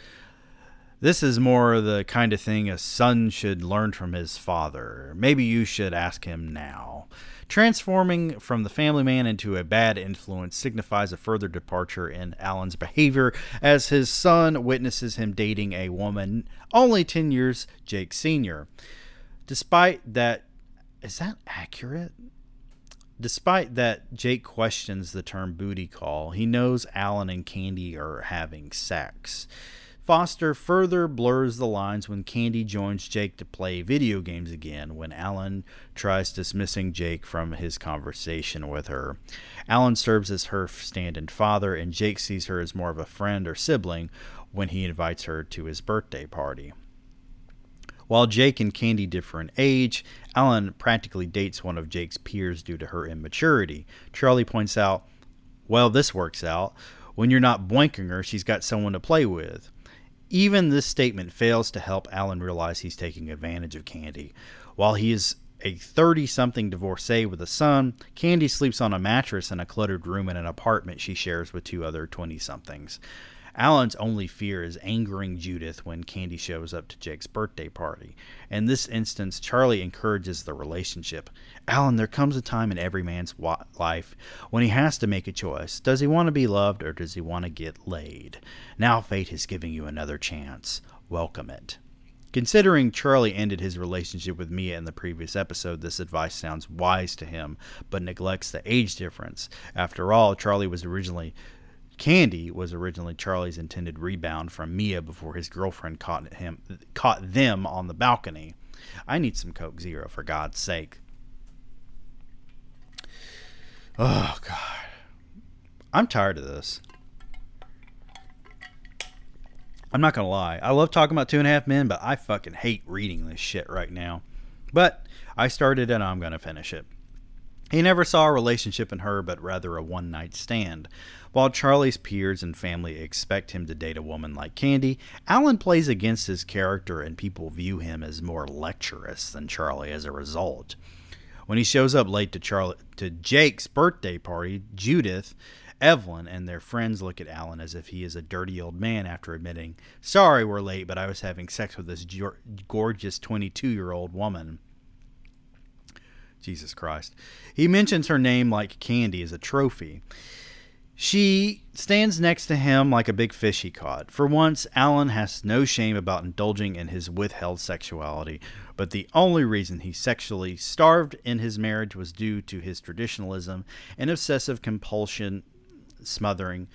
This is more the kind of thing a son should learn from his father. Maybe you should ask him now. Transforming from the family man into a bad influence signifies a further departure in Alan's behavior as his son witnesses him dating a woman only 10 years Jake senior. Despite that, is that accurate? Despite that, Jake questions the term booty call. He knows Alan and Candy are having sex. Foster further blurs the lines when Candy joins Jake to play video games again when Alan tries dismissing Jake from his conversation with her. Alan serves as her stand in father, and Jake sees her as more of a friend or sibling when he invites her to his birthday party. While Jake and Candy differ in age, Alan practically dates one of Jake's peers due to her immaturity. Charlie points out, Well, this works out. When you're not boinking her, she's got someone to play with. Even this statement fails to help Alan realize he's taking advantage of Candy. While he is a 30 something divorcee with a son, Candy sleeps on a mattress in a cluttered room in an apartment she shares with two other 20 somethings. Alan's only fear is angering Judith when Candy shows up to Jake's birthday party. In this instance, Charlie encourages the relationship. Alan, there comes a time in every man's life when he has to make a choice. Does he want to be loved or does he want to get laid? Now fate is giving you another chance. Welcome it. Considering Charlie ended his relationship with Mia in the previous episode, this advice sounds wise to him, but neglects the age difference. After all, Charlie was originally Candy was originally Charlie's intended rebound from Mia before his girlfriend caught him caught them on the balcony. I need some Coke Zero for God's sake. Oh God. I'm tired of this. I'm not gonna lie. I love talking about Two and a Half Men, but I fucking hate reading this shit right now. But I started and I'm gonna finish it. He never saw a relationship in her, but rather a one night stand. While Charlie's peers and family expect him to date a woman like Candy, Alan plays against his character and people view him as more lecherous than Charlie as a result. When he shows up late to Charlie to Jake's birthday party, Judith, Evelyn, and their friends look at Alan as if he is a dirty old man after admitting, "Sorry we're late, but I was having sex with this gorgeous 22-year-old woman." Jesus Christ. He mentions her name like Candy as a trophy. She stands next to him like a big fish he caught. For once, Alan has no shame about indulging in his withheld sexuality, but the only reason he sexually starved in his marriage was due to his traditionalism and obsessive compulsion smothering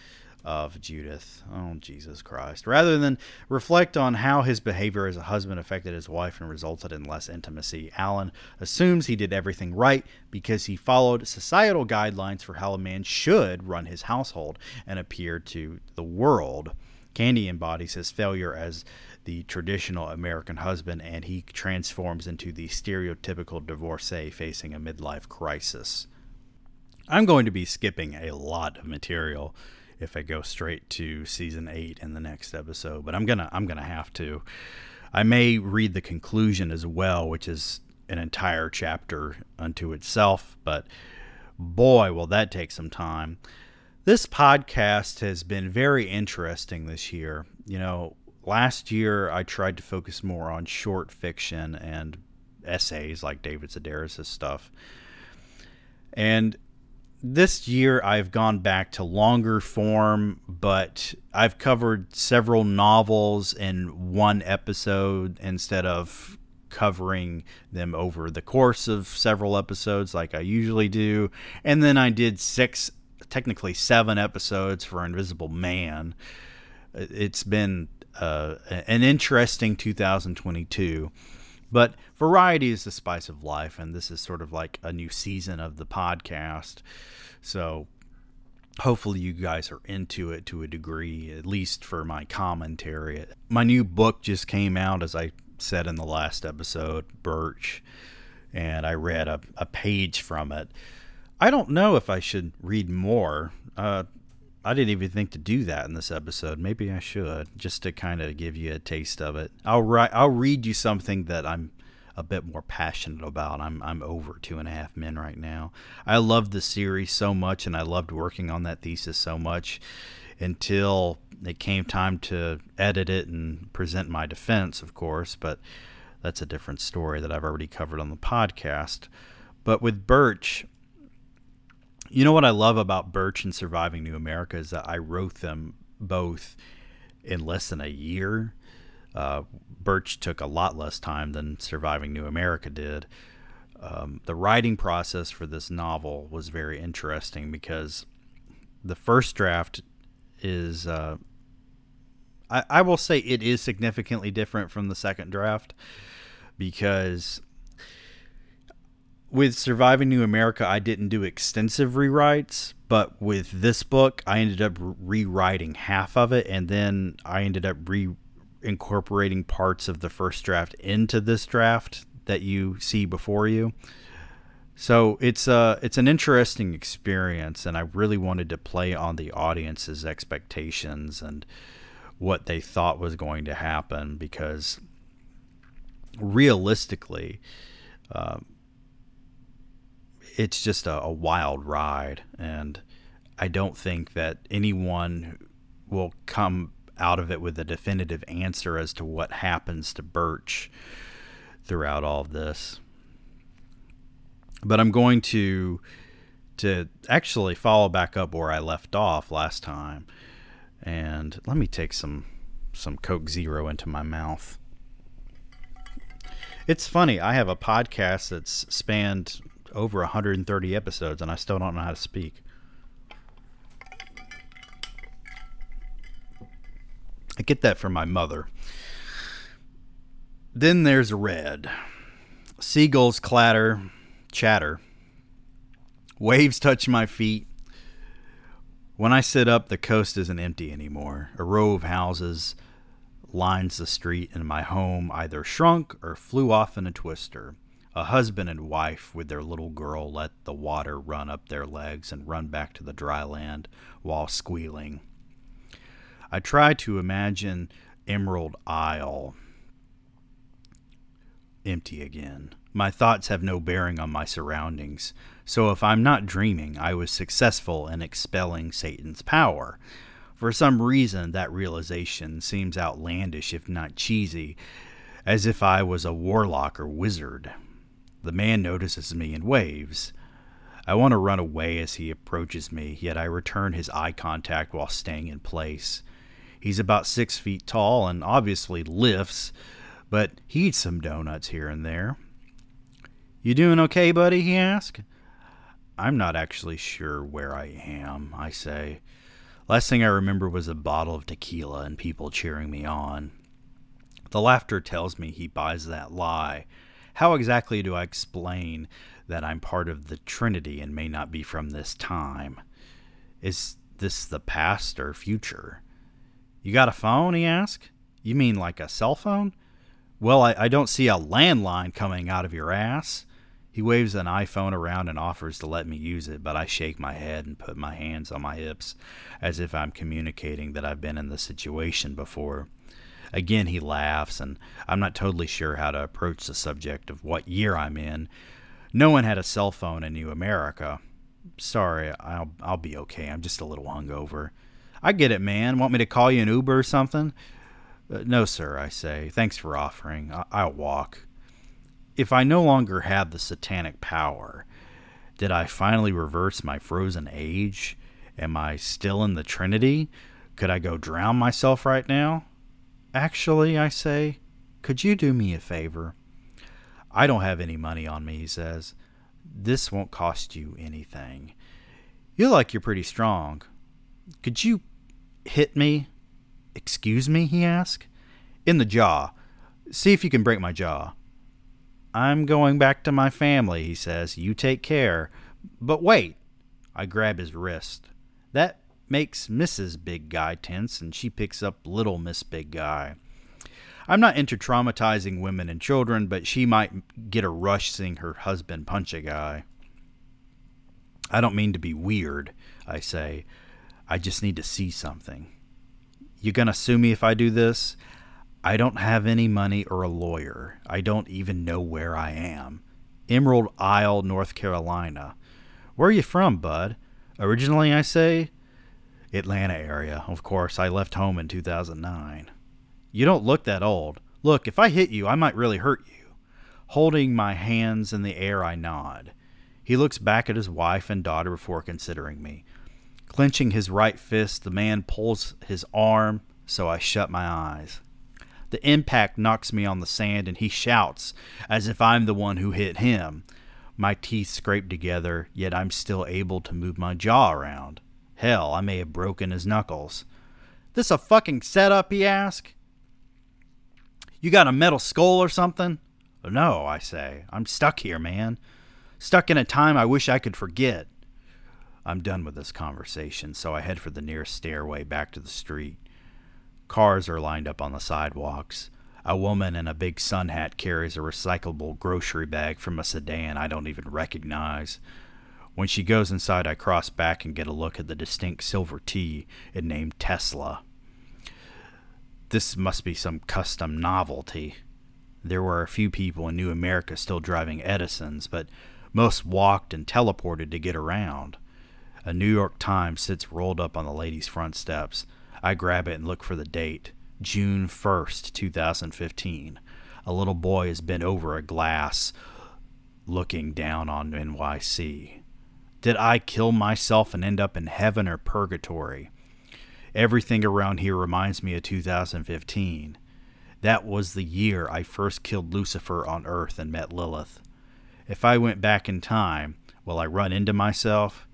of Judith. Oh, Jesus Christ. Rather than reflect on how his behavior as a husband affected his wife and resulted in less intimacy, Alan assumes he did everything right because he followed societal guidelines for how a man should run his household and appear to the world. Candy embodies his failure as the traditional American husband, and he transforms into the stereotypical divorcee facing a midlife crisis. I'm going to be skipping a lot of material if I go straight to season eight in the next episode. But I'm gonna I'm gonna have to. I may read the conclusion as well, which is an entire chapter unto itself. But boy, will that take some time. This podcast has been very interesting this year. You know, last year I tried to focus more on short fiction and essays like David Sedaris' stuff. And this year I've gone back to longer form, but I've covered several novels in one episode instead of covering them over the course of several episodes like I usually do. And then I did six, technically seven episodes for Invisible Man. It's been uh, an interesting 2022. But variety is the spice of life, and this is sort of like a new season of the podcast. So hopefully you guys are into it to a degree, at least for my commentary. My new book just came out, as I said in the last episode, Birch, and I read a, a page from it. I don't know if I should read more. Uh, I didn't even think to do that in this episode. Maybe I should, just to kind of give you a taste of it. I'll write. I'll read you something that I'm a bit more passionate about. I'm I'm over two and a half men right now. I loved the series so much, and I loved working on that thesis so much until it came time to edit it and present my defense, of course. But that's a different story that I've already covered on the podcast. But with Birch, you know what I love about Birch and Surviving New America is that I wrote them both in less than a year. Uh, Birch took a lot less time than Surviving New America did. Um, the writing process for this novel was very interesting because the first draft is, uh, I, I will say, it is significantly different from the second draft because with Surviving New America, I didn't do extensive rewrites, but with this book, I ended up rewriting half of it, and then I ended up re incorporating parts of the first draft into this draft that you see before you. So it's a it's an interesting experience, and I really wanted to play on the audience's expectations and what they thought was going to happen because realistically, uh, it's just a, a wild ride, and I don't think that anyone will come out of it with a definitive answer as to what happens to Birch throughout all of this. But I'm going to to actually follow back up where I left off last time. And let me take some some Coke Zero into my mouth. It's funny, I have a podcast that's spanned over 130 episodes and I still don't know how to speak. I get that from my mother. Then there's red. Seagulls clatter, chatter. Waves touch my feet. When I sit up, the coast isn't empty anymore. A row of houses lines the street, and my home either shrunk or flew off in a twister. A husband and wife with their little girl let the water run up their legs and run back to the dry land while squealing. I try to imagine Emerald Isle empty again. My thoughts have no bearing on my surroundings, so if I'm not dreaming, I was successful in expelling Satan's power. For some reason, that realization seems outlandish, if not cheesy, as if I was a warlock or wizard. The man notices me and waves. I want to run away as he approaches me, yet I return his eye contact while staying in place. He's about six feet tall and obviously lifts, but he eats some donuts here and there. You doing okay, buddy? he asks. I'm not actually sure where I am, I say. Last thing I remember was a bottle of tequila and people cheering me on. The laughter tells me he buys that lie. How exactly do I explain that I'm part of the Trinity and may not be from this time? Is this the past or future? You got a phone? he asked. You mean like a cell phone? Well, I, I don't see a landline coming out of your ass. He waves an iPhone around and offers to let me use it, but I shake my head and put my hands on my hips as if I'm communicating that I've been in the situation before. Again, he laughs, and I'm not totally sure how to approach the subject of what year I'm in. No one had a cell phone in New America. Sorry, I'll, I'll be okay. I'm just a little hungover. I get it, man. Want me to call you an Uber or something? Uh, no, sir, I say. Thanks for offering. I- I'll walk. If I no longer have the satanic power, did I finally reverse my frozen age? Am I still in the Trinity? Could I go drown myself right now? Actually, I say, could you do me a favor? I don't have any money on me, he says. This won't cost you anything. You like you're pretty strong. Could you hit me? Excuse me? he asked. In the jaw. See if you can break my jaw. I'm going back to my family, he says. You take care. But wait. I grab his wrist. That makes Mrs. Big Guy tense, and she picks up little Miss Big Guy. I'm not into traumatizing women and children, but she might get a rush seeing her husband punch a guy. I don't mean to be weird, I say. I just need to see something. You gonna sue me if I do this? I don't have any money or a lawyer. I don't even know where I am. Emerald Isle, North Carolina. Where are you from, bud? Originally, I say, Atlanta area. Of course, I left home in 2009. You don't look that old. Look, if I hit you, I might really hurt you. Holding my hands in the air, I nod. He looks back at his wife and daughter before considering me. Clenching his right fist, the man pulls his arm, so I shut my eyes. The impact knocks me on the sand, and he shouts as if I'm the one who hit him. My teeth scrape together, yet I'm still able to move my jaw around. Hell, I may have broken his knuckles. This a fucking setup? he asks. You got a metal skull or something? No, I say. I'm stuck here, man. Stuck in a time I wish I could forget. I'm done with this conversation, so I head for the nearest stairway back to the street. Cars are lined up on the sidewalks. A woman in a big sun hat carries a recyclable grocery bag from a sedan I don't even recognize. When she goes inside, I cross back and get a look at the distinct silver T it named Tesla. This must be some custom novelty. There were a few people in New America still driving Edisons, but most walked and teleported to get around. A New York Times sits rolled up on the lady's front steps. I grab it and look for the date June 1st, 2015. A little boy is bent over a glass looking down on NYC. Did I kill myself and end up in heaven or purgatory? Everything around here reminds me of 2015. That was the year I first killed Lucifer on Earth and met Lilith. If I went back in time, will I run into myself?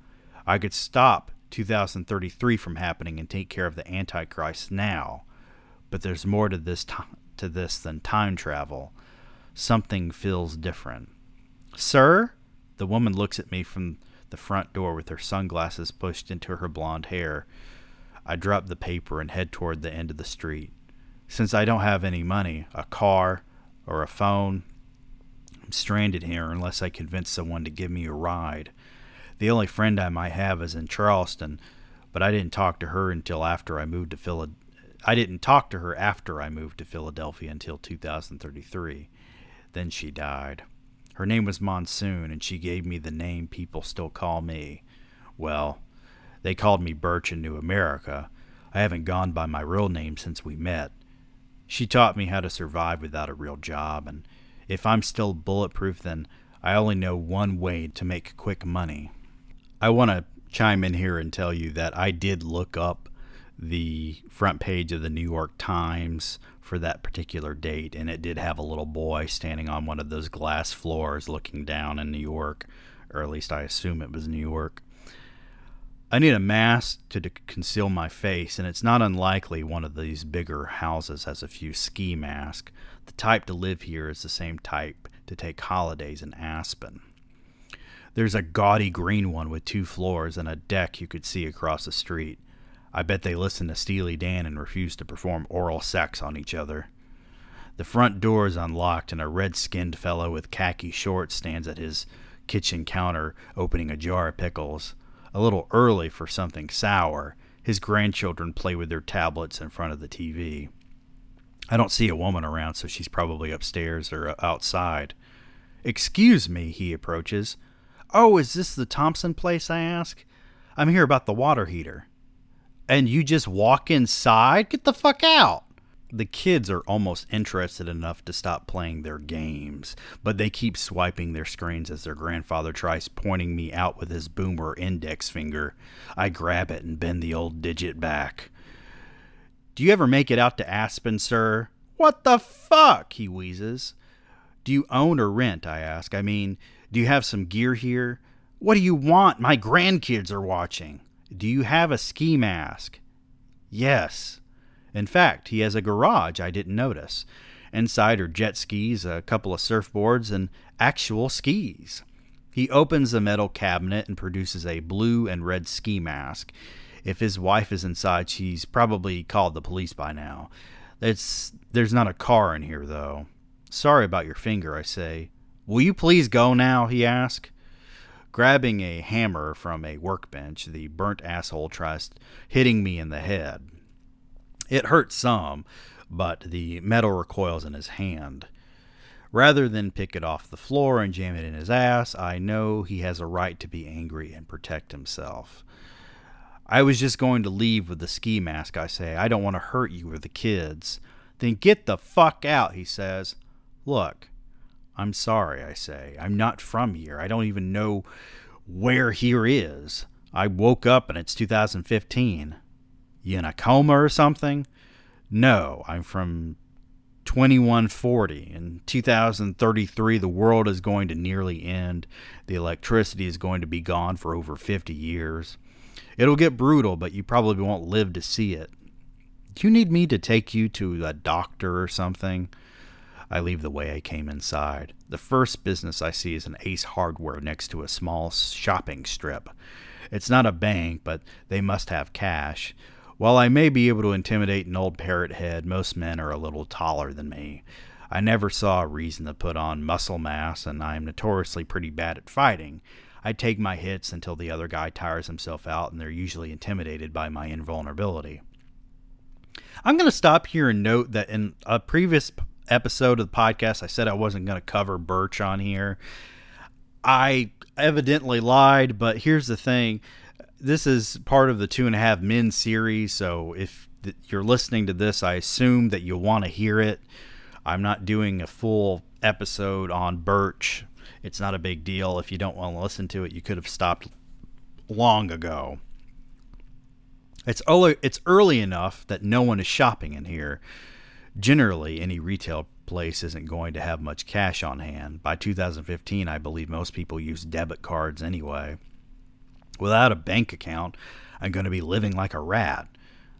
I could stop 2033 from happening and take care of the Antichrist now. But there's more to this t- to this than time travel. Something feels different. Sir, the woman looks at me from the front door with her sunglasses pushed into her blonde hair. I drop the paper and head toward the end of the street. Since I don't have any money, a car, or a phone, I'm stranded here unless I convince someone to give me a ride. The only friend I might have is in Charleston, but I didn't talk to her until after I moved to Philadelphia. I didn't talk to her after I moved to Philadelphia until 2033. Then she died. Her name was Monsoon, and she gave me the name people still call me. Well, they called me Birch in New America. I haven't gone by my real name since we met. She taught me how to survive without a real job, and if I'm still bulletproof, then I only know one way to make quick money. I want to chime in here and tell you that I did look up the front page of the New York Times for that particular date, and it did have a little boy standing on one of those glass floors looking down in New York, or at least I assume it was New York. I need a mask to conceal my face, and it's not unlikely one of these bigger houses has a few ski masks. The type to live here is the same type to take holidays in Aspen. There's a gaudy green one with two floors and a deck you could see across the street. I bet they listen to Steely Dan and refuse to perform oral sex on each other. The front door is unlocked, and a red skinned fellow with khaki shorts stands at his kitchen counter opening a jar of pickles a little early for something sour. His grandchildren play with their tablets in front of the TV. I don't see a woman around, so she's probably upstairs or uh, outside. Excuse me, he approaches. Oh, is this the Thompson place? I ask. I'm here about the water heater. And you just walk inside? Get the fuck out the kids are almost interested enough to stop playing their games, but they keep swiping their screens as their grandfather tries pointing me out with his boomer index finger. I grab it and bend the old digit back. Do you ever make it out to Aspen, sir? What the fuck? he wheezes. Do you own or rent? I ask. I mean, do you have some gear here? What do you want? My grandkids are watching. Do you have a ski mask? Yes. In fact, he has a garage I didn't notice. Inside are jet skis, a couple of surfboards, and actual skis. He opens the metal cabinet and produces a blue and red ski mask. If his wife is inside, she's probably called the police by now. It's, there's not a car in here, though. Sorry about your finger, I say. Will you please go now? he asks. Grabbing a hammer from a workbench, the burnt asshole tries hitting me in the head. It hurts some, but the metal recoils in his hand. Rather than pick it off the floor and jam it in his ass, I know he has a right to be angry and protect himself. I was just going to leave with the ski mask, I say. I don't want to hurt you or the kids. Then get the fuck out, he says. Look, I'm sorry, I say. I'm not from here. I don't even know where here is. I woke up and it's 2015. You in a coma or something? No, I'm from 2140. In 2033, the world is going to nearly end. The electricity is going to be gone for over 50 years. It'll get brutal, but you probably won't live to see it. Do you need me to take you to a doctor or something? I leave the way I came inside. The first business I see is an Ace Hardware next to a small shopping strip. It's not a bank, but they must have cash. While I may be able to intimidate an old parrot head, most men are a little taller than me. I never saw a reason to put on muscle mass, and I am notoriously pretty bad at fighting. I take my hits until the other guy tires himself out, and they're usually intimidated by my invulnerability. I'm going to stop here and note that in a previous episode of the podcast, I said I wasn't going to cover Birch on here. I evidently lied, but here's the thing this is part of the Two and a Half Men series, so if you're listening to this, I assume that you'll want to hear it. I'm not doing a full episode on Birch. It's not a big deal. If you don't want to listen to it, you could have stopped long ago. It's early, it's early enough that no one is shopping in here. Generally, any retail place isn't going to have much cash on hand. By 2015, I believe most people use debit cards anyway. Without a bank account, I'm going to be living like a rat.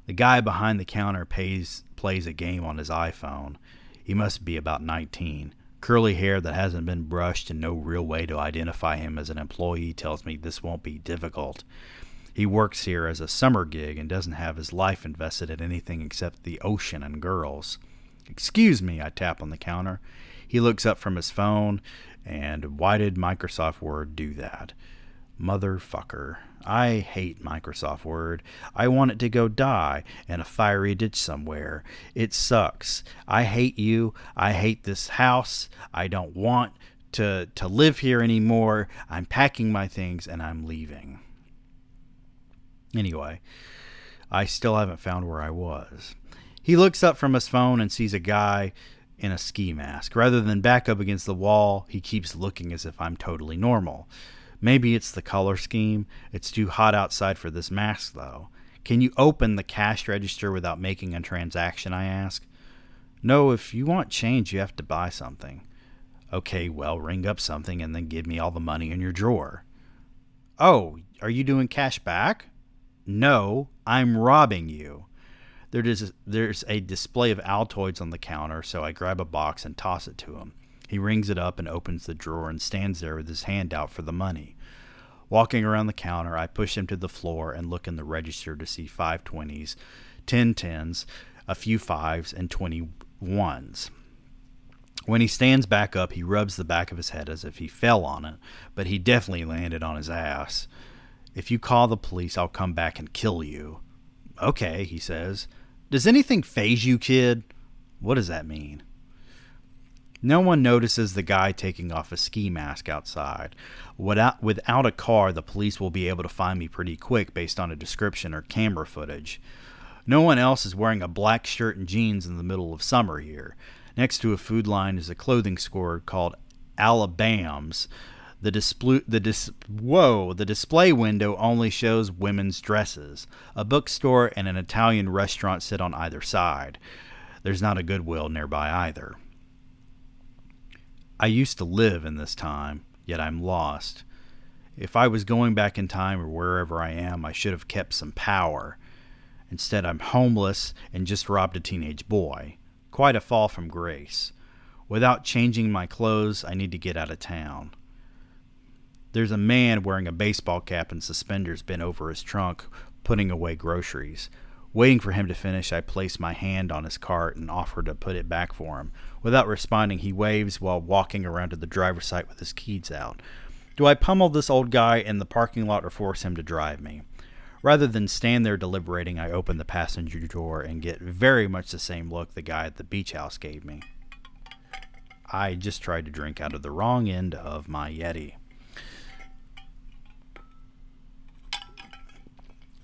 The guy behind the counter pays, plays a game on his iPhone. He must be about 19. Curly hair that hasn't been brushed and no real way to identify him as an employee tells me this won't be difficult. He works here as a summer gig and doesn't have his life invested in anything except the ocean and girls. Excuse me, I tap on the counter. He looks up from his phone, and why did Microsoft Word do that? Motherfucker. I hate Microsoft Word. I want it to go die in a fiery ditch somewhere. It sucks. I hate you. I hate this house. I don't want to to live here anymore. I'm packing my things and I'm leaving. Anyway, I still haven't found where I was. He looks up from his phone and sees a guy in a ski mask. Rather than back up against the wall, he keeps looking as if I'm totally normal. Maybe it's the color scheme. It's too hot outside for this mask, though. Can you open the cash register without making a transaction? I ask. No, if you want change, you have to buy something. Okay, well, ring up something and then give me all the money in your drawer. Oh, are you doing cash back? No, I'm robbing you. There is, there's a display of Altoids on the counter, so I grab a box and toss it to him. He rings it up and opens the drawer and stands there with his hand out for the money. Walking around the counter, I push him to the floor and look in the register to see five twenties, ten tens, a few fives, and twenty ones. When he stands back up, he rubs the back of his head as if he fell on it, but he definitely landed on his ass. If you call the police, I'll come back and kill you. Okay, he says. Does anything phase you, kid? What does that mean? No one notices the guy taking off a ski mask outside. Without, without a car, the police will be able to find me pretty quick based on a description or camera footage. No one else is wearing a black shirt and jeans in the middle of summer here. Next to a food line is a clothing store called Alabams. The display, the dis- whoa, the display window only shows women's dresses. A bookstore and an Italian restaurant sit on either side. There's not a Goodwill nearby either. I used to live in this time, yet I'm lost. If I was going back in time or wherever I am, I should have kept some power. Instead, I'm homeless and just robbed a teenage boy. Quite a fall from grace. Without changing my clothes, I need to get out of town. There's a man wearing a baseball cap and suspenders bent over his trunk, putting away groceries. Waiting for him to finish, I place my hand on his cart and offer to put it back for him. Without responding, he waves while walking around to the driver's side with his keys out. Do I pummel this old guy in the parking lot or force him to drive me? Rather than stand there deliberating, I open the passenger door and get very much the same look the guy at the beach house gave me. I just tried to drink out of the wrong end of my Yeti.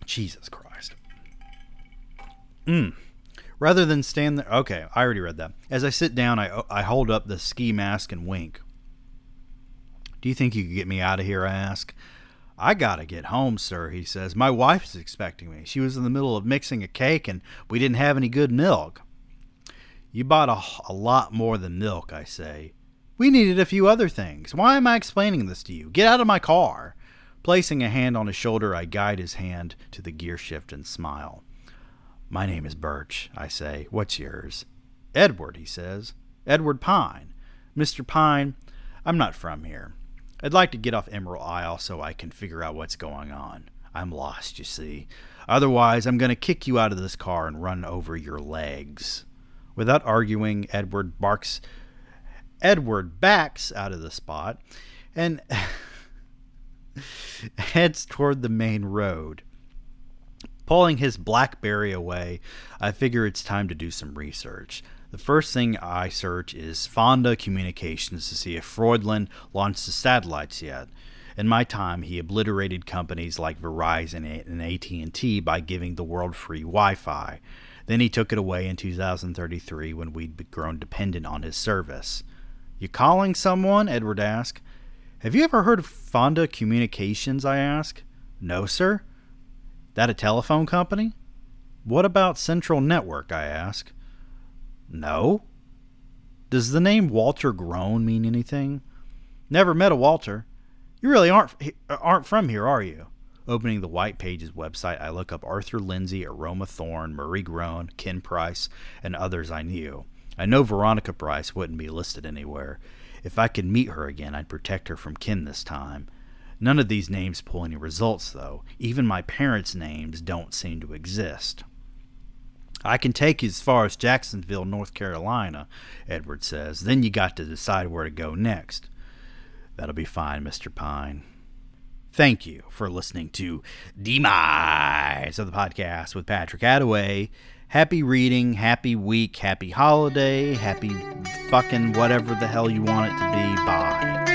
Jesus Christ. Mm. Rather than stand there. Okay, I already read that. As I sit down, I, I hold up the ski mask and wink. Do you think you could get me out of here? I ask. I gotta get home, sir, he says. My wife is expecting me. She was in the middle of mixing a cake and we didn't have any good milk. You bought a, a lot more than milk, I say. We needed a few other things. Why am I explaining this to you? Get out of my car. Placing a hand on his shoulder, I guide his hand to the gear shift and smile. My name is Birch, I say. What's yours? Edward, he says. Edward Pine. Mr. Pine, I'm not from here. I'd like to get off Emerald Isle so I can figure out what's going on. I'm lost, you see. Otherwise, I'm going to kick you out of this car and run over your legs. Without arguing, Edward barks. Edward backs out of the spot and heads toward the main road. Pulling his Blackberry away, I figure it's time to do some research. The first thing I search is Fonda Communications to see if Freudland launched the satellites yet. In my time, he obliterated companies like Verizon and AT&T by giving the world free Wi-Fi. Then he took it away in 2033 when we'd grown dependent on his service. You calling someone? Edward asked. Have you ever heard of Fonda Communications? I asked. No, sir. That a telephone company? What about Central Network? I asked. No. Does the name Walter Groen mean anything? Never met a Walter. You really aren't aren't from here, are you? Opening the White Pages website, I look up Arthur Lindsay, Aroma Thorne, Marie Groen, Ken Price, and others I knew. I know Veronica Price wouldn't be listed anywhere. If I could meet her again, I'd protect her from Ken this time. None of these names pull any results, though. Even my parents' names don't seem to exist. I can take you as far as Jacksonville, North Carolina, Edward says. Then you got to decide where to go next. That'll be fine, Mr. Pine. Thank you for listening to Demise of the podcast with Patrick Attaway. Happy reading, happy week, happy holiday, happy fucking whatever the hell you want it to be. Bye.